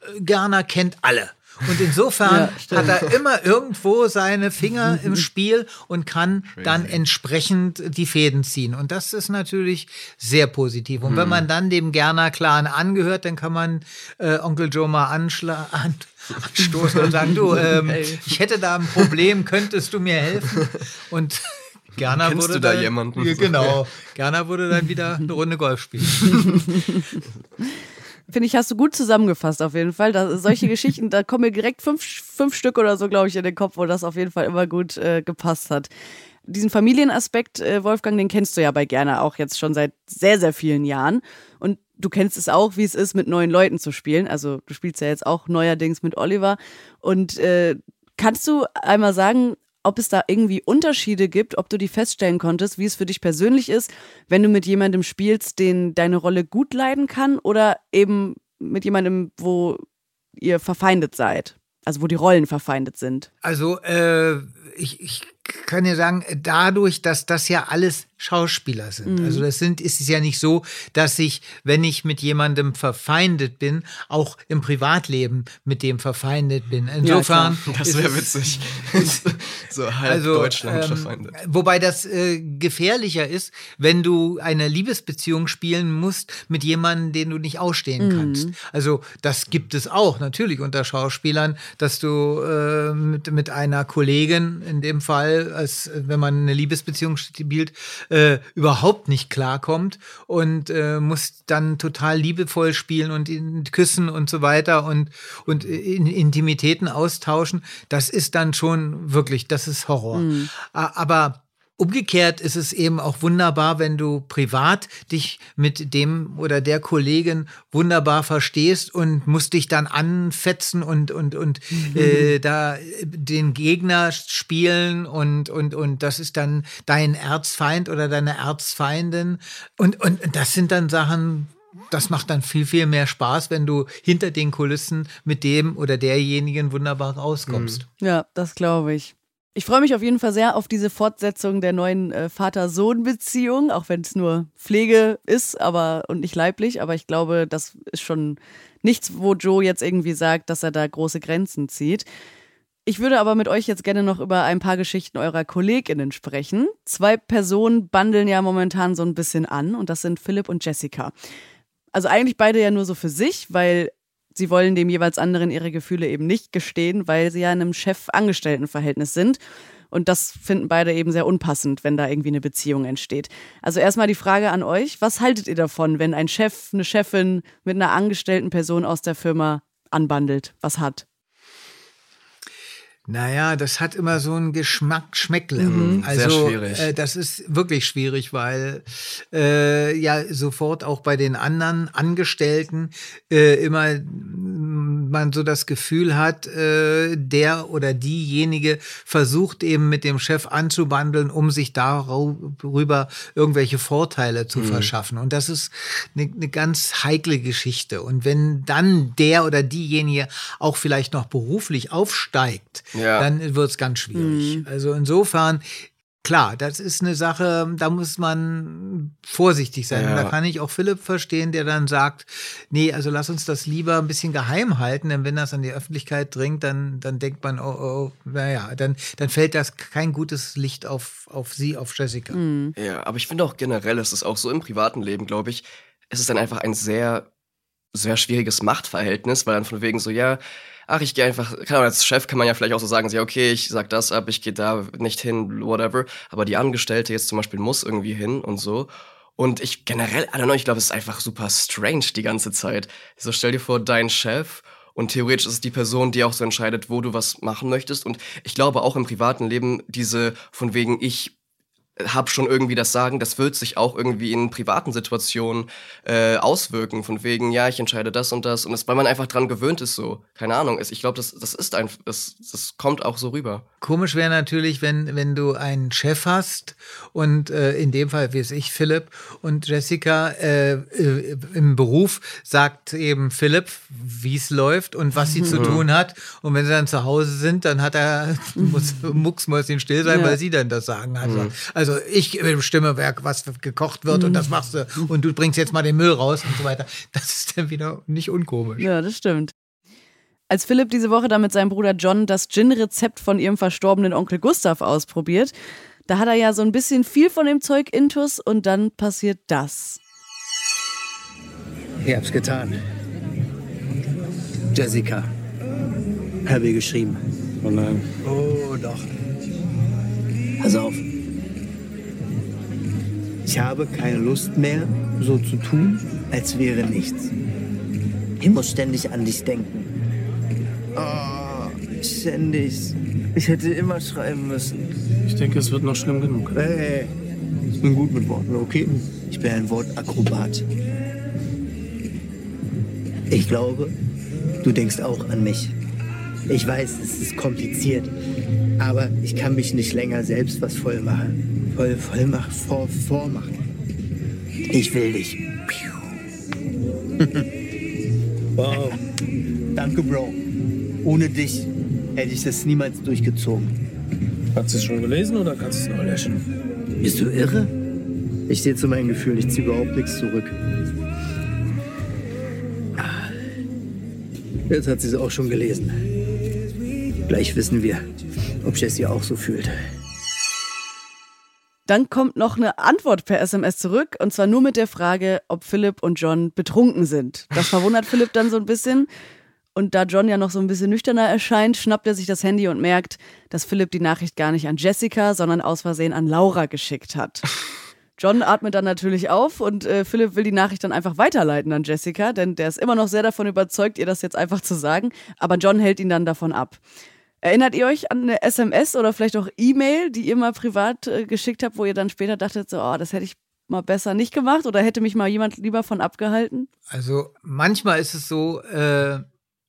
Äh, Gerner kennt alle. Und insofern ja, hat er immer irgendwo seine Finger im Spiel und kann dann entsprechend die Fäden ziehen. Und das ist natürlich sehr positiv. Und wenn mhm. man dann dem Gerner Clan angehört, dann kann man äh, Onkel Joe mal anschlagen. An anstoßen und sagen, du, ähm, ich hätte da ein Problem, könntest du mir helfen? Und Gerner Kennst würde du da dann, jemanden? Genau. Gerner würde dann wieder eine Runde Golf spielen. Finde ich, hast du gut zusammengefasst auf jeden Fall. Da, solche Geschichten, da kommen mir direkt fünf, fünf Stück oder so, glaube ich, in den Kopf, wo das auf jeden Fall immer gut äh, gepasst hat. Diesen Familienaspekt, äh, Wolfgang, den kennst du ja bei Gerner auch jetzt schon seit sehr, sehr vielen Jahren. Und du kennst es auch, wie es ist, mit neuen Leuten zu spielen. Also du spielst ja jetzt auch neuerdings mit Oliver. Und äh, kannst du einmal sagen, ob es da irgendwie Unterschiede gibt, ob du die feststellen konntest, wie es für dich persönlich ist, wenn du mit jemandem spielst, den deine Rolle gut leiden kann oder eben mit jemandem, wo ihr verfeindet seid? Also wo die Rollen verfeindet sind. Also äh, ich, ich kann ja sagen, dadurch, dass das ja alles Schauspieler sind. Mhm. Also das sind, ist es ja nicht so, dass ich, wenn ich mit jemandem verfeindet bin, auch im Privatleben mit dem verfeindet bin. Insofern. Ja, das wäre witzig. so halb also, Deutschland ähm, verfeindet. Wobei das äh, gefährlicher ist, wenn du eine Liebesbeziehung spielen musst mit jemandem, den du nicht ausstehen mhm. kannst. Also das gibt es auch natürlich unter Schauspielern, dass du äh, mit, mit einer Kollegin in dem Fall, als wenn man eine Liebesbeziehung spielt, äh, überhaupt nicht klarkommt und äh, muss dann total liebevoll spielen und ihn küssen und so weiter und, und in Intimitäten austauschen. Das ist dann schon wirklich, das ist Horror. Mhm. Aber Umgekehrt ist es eben auch wunderbar, wenn du privat dich mit dem oder der Kollegin wunderbar verstehst und musst dich dann anfetzen und, und, und mhm. äh, da den Gegner spielen und, und, und das ist dann dein Erzfeind oder deine Erzfeindin. Und, und das sind dann Sachen, das macht dann viel, viel mehr Spaß, wenn du hinter den Kulissen mit dem oder derjenigen wunderbar rauskommst. Mhm. Ja, das glaube ich. Ich freue mich auf jeden Fall sehr auf diese Fortsetzung der neuen äh, Vater-Sohn-Beziehung, auch wenn es nur Pflege ist, aber und nicht leiblich. Aber ich glaube, das ist schon nichts, wo Joe jetzt irgendwie sagt, dass er da große Grenzen zieht. Ich würde aber mit euch jetzt gerne noch über ein paar Geschichten eurer KollegInnen sprechen. Zwei Personen bandeln ja momentan so ein bisschen an und das sind Philipp und Jessica. Also eigentlich beide ja nur so für sich, weil sie wollen dem jeweils anderen ihre Gefühle eben nicht gestehen, weil sie ja in einem Chef-Angestellten-Verhältnis sind. Und das finden beide eben sehr unpassend, wenn da irgendwie eine Beziehung entsteht. Also erstmal die Frage an euch, was haltet ihr davon, wenn ein Chef, eine Chefin mit einer angestellten Person aus der Firma anbandelt, was hat? Naja, das hat immer so einen Geschmack, Schmeckle. Mhm. Also, Sehr schwierig. Äh, das ist wirklich schwierig, weil äh, ja sofort auch bei den anderen Angestellten äh, immer man so das Gefühl hat, äh, der oder diejenige versucht eben mit dem Chef anzubandeln, um sich darüber irgendwelche Vorteile zu mhm. verschaffen. Und das ist eine, eine ganz heikle Geschichte. Und wenn dann der oder diejenige auch vielleicht noch beruflich aufsteigt, ja. dann wird es ganz schwierig. Mhm. Also insofern Klar, das ist eine Sache, da muss man vorsichtig sein. Ja. Und da kann ich auch Philipp verstehen, der dann sagt, nee, also lass uns das lieber ein bisschen geheim halten, denn wenn das an die Öffentlichkeit dringt, dann, dann denkt man, oh, oh, naja, dann, dann fällt das kein gutes Licht auf, auf sie, auf Jessica. Mhm. Ja, aber ich finde auch generell, ist es auch so im privaten Leben, glaube ich, ist es dann einfach ein sehr, sehr schwieriges Machtverhältnis, weil dann von wegen so, ja, ach, ich gehe einfach, kann als Chef kann man ja vielleicht auch so sagen, ja, okay, ich sag das ab, ich gehe da nicht hin, whatever. Aber die Angestellte jetzt zum Beispiel muss irgendwie hin und so. Und ich generell, I don't know, ich glaube, es ist einfach super strange die ganze Zeit. So stell dir vor, dein Chef und theoretisch ist es die Person, die auch so entscheidet, wo du was machen möchtest. Und ich glaube auch im privaten Leben diese von wegen ich habe schon irgendwie das Sagen, das wird sich auch irgendwie in privaten Situationen äh, auswirken, von wegen, ja, ich entscheide das und das. Und das, weil man einfach dran gewöhnt ist, so. Keine Ahnung. Ich glaube, das, das ist einfach, das, das kommt auch so rüber. Komisch wäre natürlich, wenn, wenn du einen Chef hast und äh, in dem Fall, wie es ich, Philipp und Jessica äh, äh, im Beruf sagt eben Philipp, wie es läuft und was sie zu tun hat. Und wenn sie dann zu Hause sind, dann hat er, muss mucksmäuschen still sein, Ja. weil sie dann das Sagen hat. Also ich bestimme, wer was gekocht wird und das machst du und du bringst jetzt mal den Müll raus und so weiter. Das ist dann wieder nicht unkomisch. Ja, das stimmt. Als Philipp diese Woche dann mit seinem Bruder John das Gin-Rezept von ihrem verstorbenen Onkel Gustav ausprobiert, da hat er ja so ein bisschen viel von dem Zeug intus und dann passiert das. Ich hab's getan. Jessica. Habe ihr geschrieben. Oh nein. Oh, doch. Pass auf. Ich habe keine Lust mehr, so zu tun, als wäre nichts. Ich muss ständig an dich denken. Oh, ständig. Ich hätte immer schreiben müssen. Ich denke, es wird noch schlimm genug. Hey, ich bin gut mit Worten, okay? Ich bin ein Wortakrobat. Ich glaube, du denkst auch an mich. Ich weiß, es ist kompliziert, aber ich kann mich nicht länger selbst was voll machen. Voll, voll machen, vor, vormachen. Ich will dich. wow. Danke, Bro. Ohne dich hätte ich das niemals durchgezogen. Hast du es schon gelesen oder kannst du es noch löschen? Bist du irre? Ich stehe zu meinen Gefühlen, ich ziehe überhaupt nichts zurück. Jetzt hat sie es auch schon gelesen. Gleich wissen wir, ob Jessie auch so fühlt. Dann kommt noch eine Antwort per SMS zurück und zwar nur mit der Frage, ob Philipp und John betrunken sind. Das verwundert Philipp dann so ein bisschen. Und da John ja noch so ein bisschen nüchterner erscheint, schnappt er sich das Handy und merkt, dass Philipp die Nachricht gar nicht an Jessica, sondern aus Versehen an Laura geschickt hat. John atmet dann natürlich auf und äh, Philipp will die Nachricht dann einfach weiterleiten an Jessica, denn der ist immer noch sehr davon überzeugt, ihr das jetzt einfach zu sagen. Aber John hält ihn dann davon ab. Erinnert ihr euch an eine SMS oder vielleicht auch E-Mail, die ihr mal privat äh, geschickt habt, wo ihr dann später dachtet, so, oh, das hätte ich mal besser nicht gemacht oder hätte mich mal jemand lieber von abgehalten? Also manchmal ist es so, äh,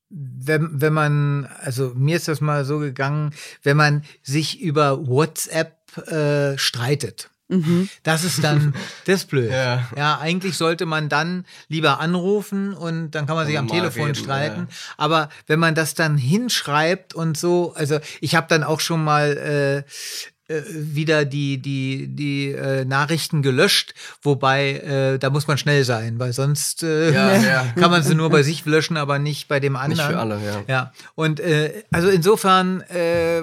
wenn, wenn man, also mir ist das mal so gegangen, wenn man sich über WhatsApp äh, streitet. Das ist dann das ist blöd. Ja. ja, eigentlich sollte man dann lieber anrufen und dann kann man sich am Mal Telefon reden, streiten. ja. Aber wenn man das dann hinschreibt und so, also ich habe dann auch schon mal äh, äh, wieder die die die äh, Nachrichten gelöscht, wobei äh, da muss man schnell sein, weil sonst äh, Ja, ja. kann man sie nur bei sich löschen, aber nicht bei dem Nicht anderen. für alle, ja. Ja, und äh, also insofern, äh,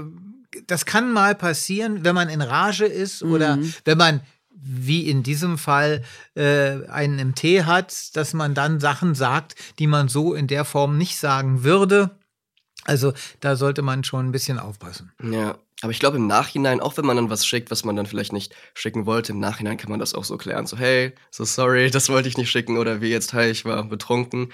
das kann mal passieren, wenn man in Rage ist oder wenn man wie in diesem Fall äh, einen im Tee hat, dass man dann Sachen sagt, die man so in der Form nicht sagen würde. Also da sollte man schon ein bisschen aufpassen. Ja, aber ich glaube im Nachhinein, auch wenn man dann was schickt, was man dann vielleicht nicht schicken wollte, im Nachhinein kann man das auch so klären. So, hey, so sorry, das wollte ich nicht schicken oder wie jetzt, hey, ich war betrunken.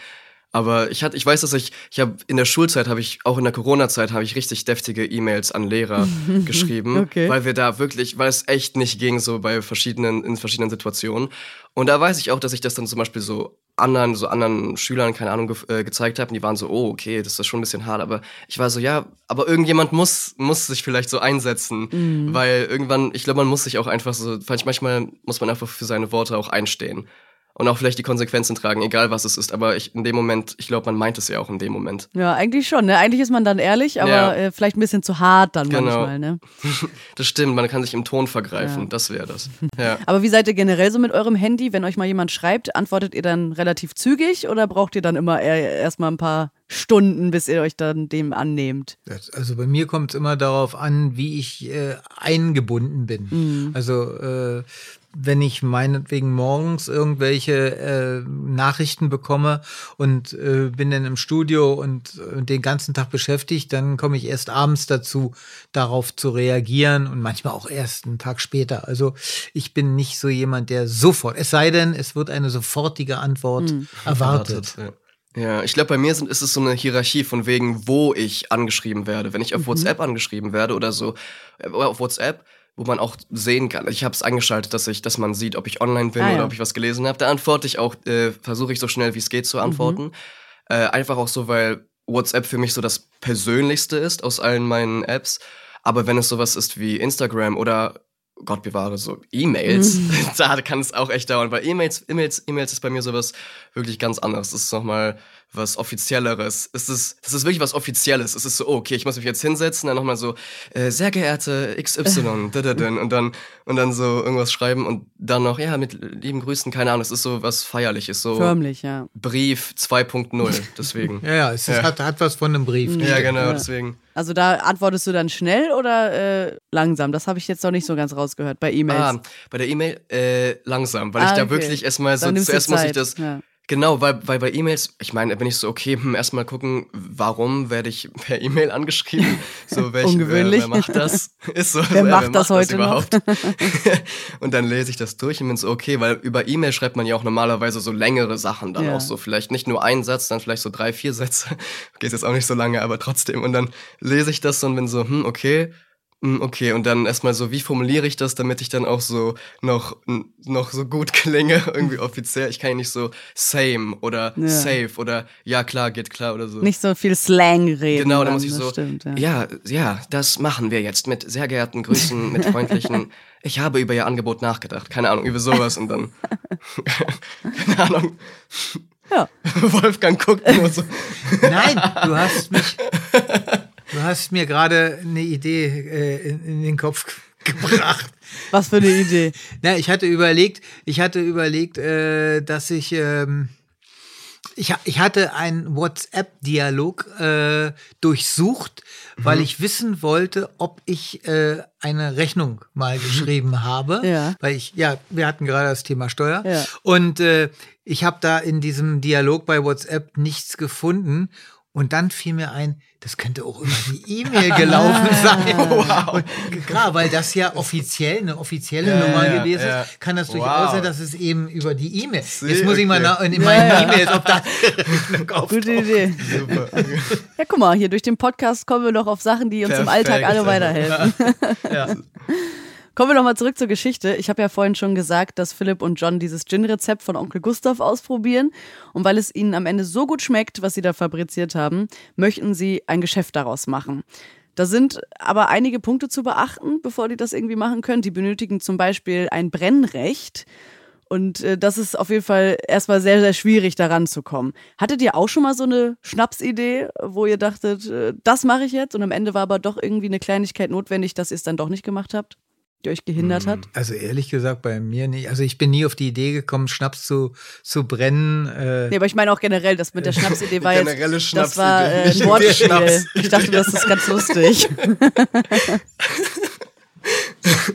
Aber ich hatte, ich weiß, dass ich, ich habe in der Schulzeit habe ich, auch in der Corona-Zeit habe ich richtig deftige E-Mails an Lehrer geschrieben, Okay. weil wir da wirklich, weil es echt nicht ging, so bei verschiedenen, in verschiedenen Situationen. Und da weiß ich auch, dass ich das dann zum Beispiel so anderen, so anderen Schülern, keine Ahnung, ge äh, gezeigt habe. Und die waren so, oh, okay, das ist schon ein bisschen hart. Aber ich war so, ja, aber irgendjemand muss, muss sich vielleicht so einsetzen. Weil irgendwann, ich glaube, man muss sich auch einfach so, manchmal muss man einfach für seine Worte auch einstehen. Und auch vielleicht die Konsequenzen tragen, egal was es ist. Aber ich, in dem Moment, ich glaube, man meint es ja auch in dem Moment. Ja, eigentlich schon. Ne? Eigentlich ist man dann ehrlich, aber Ja. äh, vielleicht ein bisschen zu hart dann Genau. manchmal. Ne? Das stimmt, man kann sich im Ton vergreifen. Ja. Das wäre das. Ja. Aber wie seid ihr generell so mit eurem Handy? Wenn euch mal jemand schreibt, antwortet ihr dann relativ zügig oder braucht ihr dann immer erstmal ein paar Stunden, bis ihr euch dann dem annehmt? Also bei mir kommt es immer darauf an, wie ich äh, eingebunden bin. Mhm. Also äh, wenn ich meinetwegen morgens irgendwelche äh, Nachrichten bekomme und äh, bin dann im Studio und äh, den ganzen Tag beschäftigt, dann komme ich erst abends dazu, darauf zu reagieren und manchmal auch erst einen Tag später. Also ich bin nicht so jemand, der sofort, es sei denn, es wird eine sofortige Antwort erwartet. Ja. Ja, ich glaube, bei mir sind, ist es so eine Hierarchie von wegen, wo ich angeschrieben werde. Wenn ich auf WhatsApp angeschrieben werde oder so, äh, auf WhatsApp, wo man auch sehen kann. Ich habe es eingeschaltet, dass ich, dass man sieht, ob ich online bin Ah, ja. oder ob ich was gelesen habe. Da antworte ich auch, äh, versuche ich so schnell wie es geht zu Mhm. antworten. Äh, einfach auch so, weil WhatsApp für mich so das Persönlichste ist aus allen meinen Apps. Aber wenn es sowas ist wie Instagram oder Gott bewahre, so E-Mails, Mhm. da kann es auch echt dauern. Weil E-Mails, E-Mails, E-Mails ist bei mir sowas wirklich ganz anderes. Das ist nochmal was Offizielleres. Es ist, das ist wirklich was Offizielles. Es ist so, oh, okay, ich muss mich jetzt hinsetzen, dann nochmal so, äh, sehr geehrte XY, und dann, und dann so irgendwas schreiben und dann noch, ja, mit lieben Grüßen, keine Ahnung, es ist so was Feierliches, so Förmlich, ja. Brief 2.0, deswegen. Ja, ja, es ist, Ja. Hat, hat was von einem Brief. ja, genau, Ja. deswegen. Also da antwortest du dann schnell oder äh, langsam? Das habe ich jetzt noch nicht so ganz rausgehört bei E-Mails. Ah, bei der E-Mail äh, langsam, weil Ah, ich da okay. wirklich erstmal so zuerst muss ich das ja. Genau, weil, weil bei E-Mails, ich meine, bin ich so okay, hm, erstmal gucken, warum werde ich per E-Mail angeschrieben? So welch, Ungewöhnlich. Wer, wer macht das? Ist so, Wer macht das heute überhaupt? und dann lese ich das durch und bin so okay, weil über E-Mail schreibt man ja auch normalerweise so längere Sachen dann Ja. auch so vielleicht nicht nur einen Satz, dann vielleicht so drei, vier Sätze. Geht jetzt auch nicht so lange, aber trotzdem und dann lese ich das und bin so, hm, okay. Hm, Okay, und dann erstmal so, wie formuliere ich das, damit ich dann auch so noch, noch so gut klinge, irgendwie offiziell. Ich kann ja nicht so same oder Ja. safe oder ja klar, geht klar oder so. Nicht so viel Slang reden. Genau, da dann, muss ich das so, Stimmt, ja. ja, ja, das machen wir jetzt mit sehr geehrten Grüßen, mit freundlichen, ich habe über Ihr Angebot nachgedacht, keine Ahnung, über sowas und dann, keine Ahnung, Ja. Wolfgang guckt nur so, Nein, du hast mich. Du hast mir gerade eine Idee äh, in, in den Kopf ge- gebracht. Was für eine Idee. Na, ich hatte überlegt, ich hatte überlegt, äh, dass ich, ähm, ich, ich hatte einen WhatsApp-Dialog äh, durchsucht, weil ich wissen wollte, ob ich äh, eine Rechnung mal geschrieben habe. Ja. Weil ich, ja, wir hatten gerade das Thema Steuer. Ja. Und äh, ich habe da in diesem Dialog bei WhatsApp nichts gefunden. Und dann fiel mir ein, das könnte auch über die E-Mail gelaufen sein. Und klar, weil das ja offiziell eine offizielle Ja, Nummer ja, gewesen ja. ist, kann das Wow. durchaus sein, dass es eben über die E-Mail. Jetzt muss ich mal okay. nach, in meinen. E-Mails, ob da. Gute Idee. super. Ja, guck mal, hier durch den Podcast kommen wir noch auf Sachen, die uns im Alltag Perfekt. alle weiterhelfen. Ja. Kommen wir nochmal zurück zur Geschichte. Ich habe ja vorhin schon gesagt, dass Philipp und John dieses Gin-Rezept von Onkel Gustav ausprobieren. Und weil es ihnen am Ende so gut schmeckt, was sie da fabriziert haben, möchten sie ein Geschäft daraus machen. Da sind aber einige Punkte zu beachten, bevor die das irgendwie machen können. Die benötigen zum Beispiel ein Brennrecht. Und äh, das ist auf jeden Fall erstmal sehr, sehr schwierig, daran zu kommen. Hattet ihr auch schon mal so eine Schnapsidee, wo ihr dachtet, äh, das mache ich jetzt und am Ende war aber doch irgendwie eine Kleinigkeit notwendig, dass ihr es dann doch nicht gemacht habt, die euch gehindert hat? Also ehrlich gesagt, bei mir nicht. Also ich bin nie auf die Idee gekommen, Schnaps zu, zu brennen. Äh, Nee, aber ich meine auch generell, das mit der Schnapsidee war jetzt. Generelle Das war äh, ein Wortspiel. Schnaps. Ich dachte, das ist ganz lustig.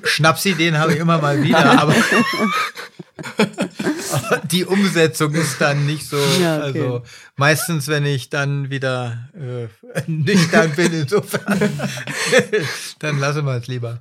Schnapsideen habe ich immer mal wieder, aber, aber die Umsetzung ist dann nicht so. Ja, okay. Also meistens, wenn ich dann wieder äh, nüchtern bin, insofern, dann lassen wir es lieber.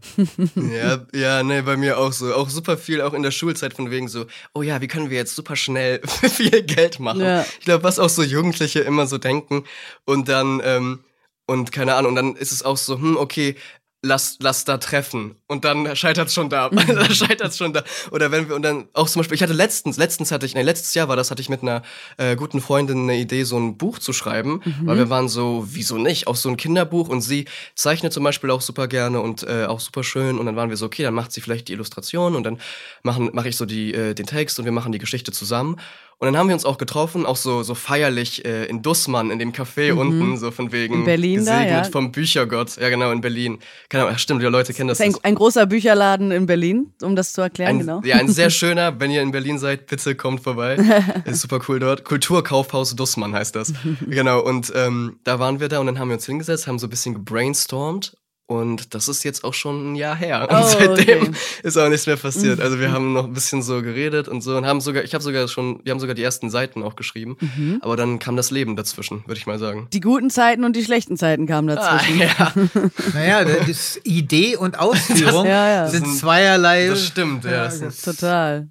Ja, ja, nee, bei mir auch so. Auch super viel, auch in der Schulzeit von wegen so, oh ja, wie können wir jetzt super schnell viel Geld machen? Ja. Ich glaube, was auch so Jugendliche immer so denken. Und dann, ähm, und keine Ahnung, und dann ist es auch so, hm, okay, lass, lass da treffen. Und dann scheitert es schon da. dann scheitert es schon da. Oder wenn wir, und dann auch zum Beispiel, ich hatte letztens, letztens hatte ich, nee, letztes Jahr war das, hatte ich mit einer äh, guten Freundin eine Idee, so ein Buch zu schreiben. Weil wir waren so, wieso nicht? Auch so ein Kinderbuch. Und sie zeichnet zum Beispiel auch super gerne und äh, auch super schön. Und dann waren wir so, okay, dann macht sie vielleicht die Illustration und dann mache ich so die, äh, den Text und wir machen die Geschichte zusammen. Und dann haben wir uns auch getroffen, auch so, so feierlich äh, in Dussmann, in dem Café unten, so von wegen In Berlin da, gesegnet ja. vom Büchergott. Ja, genau, in Berlin. Keine Ahnung, stimmt, die Leute kennen das. Das ist ein, ein großer Bücherladen in Berlin, um das zu erklären, Ein, genau. Ja, ein sehr schöner, wenn ihr in Berlin seid, bitte kommt vorbei. Ist super cool dort. Kulturkaufhaus Dussmann heißt das. genau, und ähm, da waren wir da und dann haben wir uns hingesetzt, haben so ein bisschen gebrainstormt. Und das ist jetzt auch schon ein Jahr her. Und Oh, seitdem okay. ist auch nichts mehr passiert. Also wir haben noch ein bisschen so geredet und so und haben sogar, ich habe sogar schon, wir haben sogar die ersten Seiten auch geschrieben. Mhm. Aber dann kam das Leben dazwischen, würde ich mal sagen. Die guten Zeiten und die schlechten Zeiten kamen dazwischen. ja, Naja, das ist Idee und Ausführung Ja, ja. sind Das sind- zweierlei. das stimmt. Ja, das ist- Total.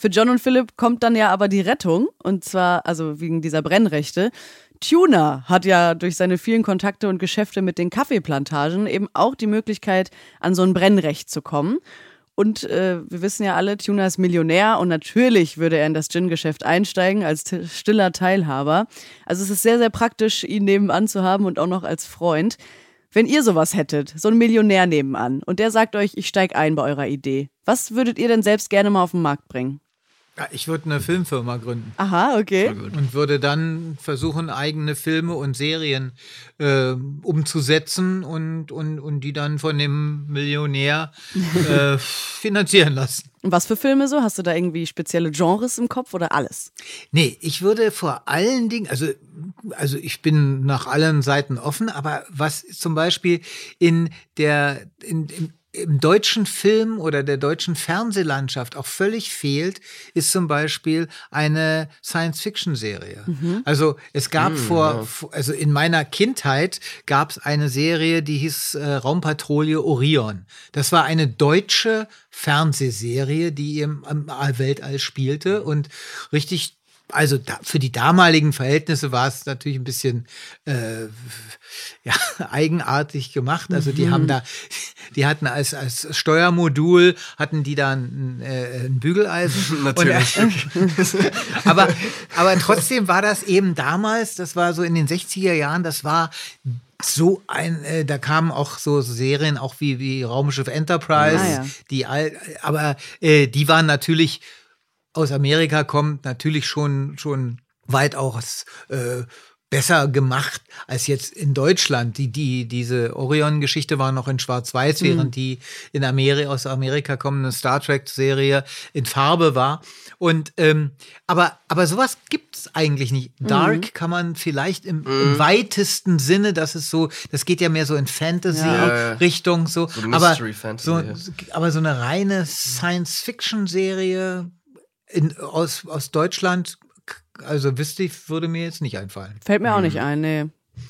Für John und Philipp kommt dann ja aber die Rettung, und zwar, also wegen dieser Brennrechte. Tuna hat ja durch seine vielen Kontakte und Geschäfte mit den Kaffeeplantagen eben auch die Möglichkeit, an so ein Brennrecht zu kommen. Und äh, wir wissen ja alle, Tuna ist Millionär und natürlich würde er in das Gin-Geschäft einsteigen als stiller Teilhaber. Also es ist sehr, sehr praktisch, ihn nebenan zu haben und auch noch als Freund. Wenn ihr sowas hättet, so ein Millionär nebenan, und der sagt euch, ich steige ein bei eurer Idee, was würdet ihr denn selbst gerne mal auf den Markt bringen? Ja, ich würde eine Filmfirma gründen. Aha, okay. Und würde dann versuchen, eigene Filme und Serien äh, umzusetzen und, und, und die dann von dem Millionär äh, finanzieren lassen. Und was für Filme so? Hast du da irgendwie spezielle Genres im Kopf oder alles? Nee, ich würde vor allen Dingen, also, also ich bin nach allen Seiten offen, aber was zum Beispiel in der, in, in, im deutschen Film oder der deutschen Fernsehlandschaft auch völlig fehlt, ist zum Beispiel eine Science-Fiction-Serie. Mhm. Also es gab mhm, vor, ja. also in meiner Kindheit gab es eine Serie, die hieß äh, Raumpatrouille Orion. Das war eine deutsche Fernsehserie, die im, im Weltall spielte und richtig also da, für die damaligen Verhältnisse war es natürlich ein bisschen äh, ja, eigenartig gemacht. Also die mhm. haben da, die hatten als, als Steuermodul, hatten die da ein, äh, ein Bügeleisen. natürlich. Und, äh, aber, aber trotzdem war das eben damals, das war so in den 60er Jahren, das war so ein, äh, da kamen auch so Serien auch wie, wie Raumschiff Enterprise, ah, ja. die all, aber äh, die waren natürlich aus Amerika kommt, natürlich schon, schon weitaus äh, besser gemacht als jetzt in Deutschland. Die, die, diese Orion-Geschichte war noch in Schwarz-Weiß, mhm. während die in Amerika, aus Amerika kommende Star Trek-Serie in Farbe war. Und ähm, aber, aber sowas gibt's eigentlich nicht. Dark mhm. kann man vielleicht im, im, mhm. weitesten Sinne, das ist so, das geht ja mehr so in Fantasy-Richtung, ja. so. so aber, so, aber so eine reine Science-Fiction-Serie in, aus, aus Deutschland, also wüsste ich, würde mir jetzt nicht einfallen. Fällt mir auch nicht ein, nee.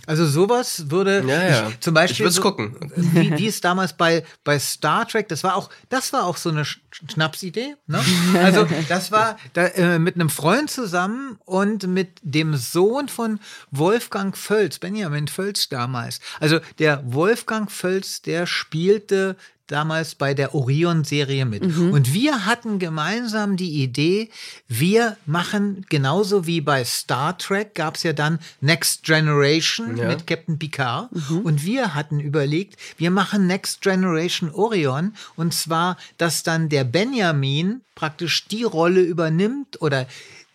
Also sowas würde ja, ja. Ich, zum Beispiel ich würde gucken. Wie, wie es damals bei, bei Star Trek, das war auch, das war auch so eine Schnapsidee. Ne? Also das war da, äh, mit einem Freund zusammen und mit dem Sohn von Wolfgang Völz, Benjamin Völz damals. Also der Wolfgang Völz, der spielte damals bei der Orion-Serie mit. Mhm. Und wir hatten gemeinsam die Idee, wir machen genauso wie bei Star Trek gab es ja dann Next Generation ja. mit Captain Picard. Mhm. Und wir hatten überlegt, wir machen Next Generation Orion. Und zwar, dass dann der Benjamin praktisch die Rolle übernimmt oder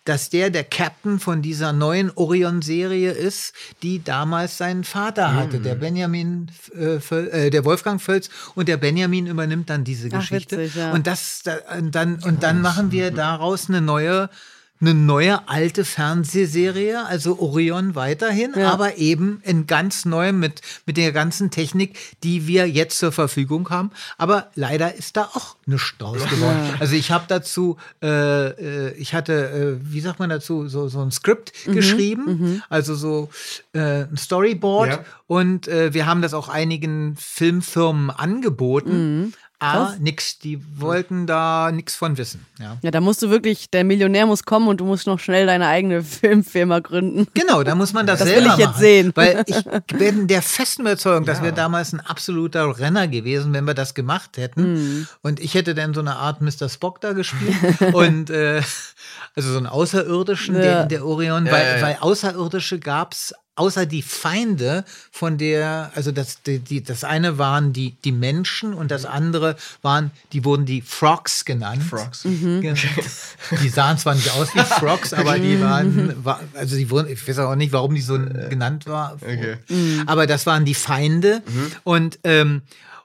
dass der der Captain von dieser neuen Orion-Serie ist, die damals seinen Vater hatte, der mhm. Benjamin, äh, äh, der Wolfgang Völz und der Benjamin übernimmt dann diese Ach, Geschichte. Witzig, ja. Und das da, dann und dann machen wir daraus eine neue eine neue alte Fernsehserie, also Orion weiterhin, ja. aber eben in ganz neuem mit, mit der ganzen Technik, die wir jetzt zur Verfügung haben. Aber leider ist da auch nichts draus geworden. Ja. Also ich habe dazu, äh, äh, ich hatte, äh, wie sagt man dazu, so, so ein Skript mhm. geschrieben, mhm. also so äh, ein Storyboard. Ja. Und äh, wir haben das auch einigen Filmfirmen angeboten. Mhm. Aber nix, die wollten da nichts von wissen. Ja. ja, da musst du wirklich, der Millionär muss kommen und du musst noch schnell deine eigene Filmfirma gründen. Genau, da muss man das, das selber will ich jetzt machen. sehen. Weil ich bin der festen Überzeugung, das ja. wäre damals ein absoluter Renner gewesen, wenn wir das gemacht hätten. Mhm. Und ich hätte dann so eine Art Mr. Spock da gespielt. und äh, also so einen Außerirdischen, ja. der, der Orion, weil, weil Außerirdische gab es außer die Feinde von der, also das, die, die, das eine waren die, die Menschen und das andere waren, die wurden die Frogs genannt. Frogs. Mhm. Genau. Die sahen zwar nicht aus wie Frogs, aber die waren, also die wurden, ich weiß auch nicht, warum die so genannt war. Okay. Aber das waren die Feinde mhm. und ähm,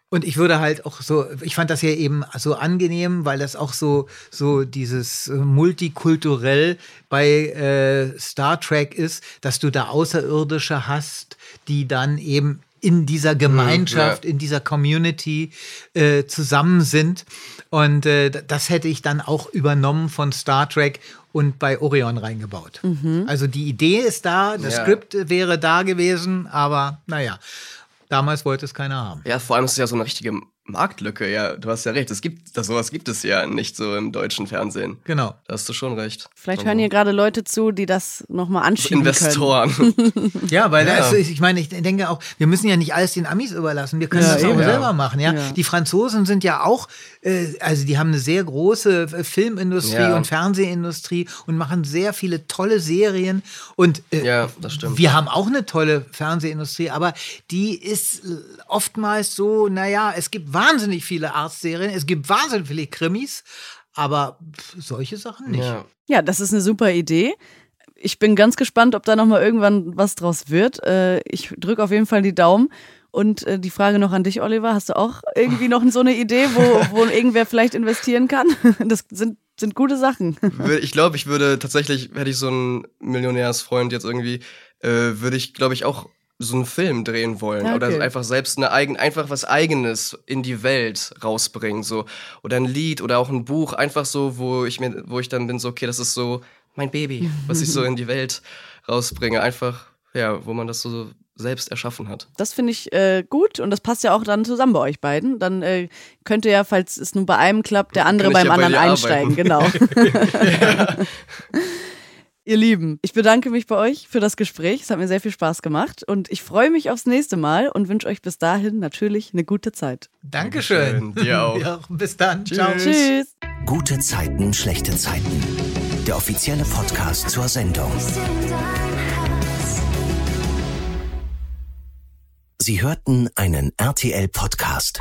und ich würde halt auch so, ich fand das ja eben so angenehm, weil das auch so, so dieses äh, multikulturell bei äh, Star Trek ist, dass du da Außerirdische hast, die dann eben in dieser Gemeinschaft, ja. in dieser Community äh, zusammen sind. Und äh, das hätte ich dann auch übernommen von Star Trek und bei Orion reingebaut. Mhm. Also die Idee ist da, das ja. Skript wäre da gewesen, aber naja. Damals wollte es keiner haben. Ja, vor allem ist es ja so eine richtige Marktlücke, ja, du hast ja recht. Es gibt, das, sowas gibt es ja nicht so im deutschen Fernsehen. Genau. Da hast du schon recht. Vielleicht Also, hören hier gerade Leute zu, die das nochmal anschieben können. Investoren. Ja, weil Ja. Das, ich meine, ich denke auch, wir müssen ja nicht alles den Amis überlassen. Wir können Ja, das auch eben. selber machen. Ja? Ja. Die Franzosen sind ja auch, äh, also die haben eine sehr große äh, Filmindustrie Ja. und Fernsehindustrie und machen sehr viele tolle Serien. Und äh, Ja, das stimmt. wir haben auch eine tolle Fernsehindustrie, aber die ist oftmals so, naja, es gibt wahnsinnig viele Arztserien, es gibt wahnsinnig viele Krimis, aber solche Sachen nicht. ja. Ja, das ist eine super Idee. Ich bin ganz gespannt, ob da nochmal irgendwann was draus wird. Äh, ich drücke auf jeden Fall die Daumen. Und äh, die Frage noch an dich, Oliver. Hast du auch irgendwie noch so eine Idee, wo, wo irgendwer vielleicht investieren kann? Das sind, sind gute Sachen. Ich glaube, ich würde tatsächlich, hätte ich so einen Millionärsfreund jetzt irgendwie, äh, würde ich, glaube ich, auch so einen Film drehen wollen. Ja, okay. Oder einfach selbst eine eigen, einfach was Eigenes in die Welt rausbringen. So. Oder ein Lied oder auch ein Buch, einfach so, wo ich mir, wo ich dann bin, so, okay, das ist so mein Baby, was ich so in die Welt rausbringe. Einfach, ja, wo man das so selbst erschaffen hat. Das finde ich äh, gut und das passt ja auch dann zusammen bei euch beiden. Dann äh, könnte ja, falls es nur bei einem klappt, der andere beim ja bei anderen dir einsteigen. arbeiten. Genau. Ihr Lieben, ich bedanke mich bei euch für das Gespräch. Es hat mir sehr viel Spaß gemacht und ich freue mich aufs nächste Mal und wünsche euch bis dahin natürlich eine gute Zeit. Dankeschön. Dankeschön. Dir auch. Ja, bis dann. Ciao. Tschüss. Gute Zeiten, schlechte Zeiten. Der offizielle Podcast zur Sendung. Sie hörten einen RTL-Podcast.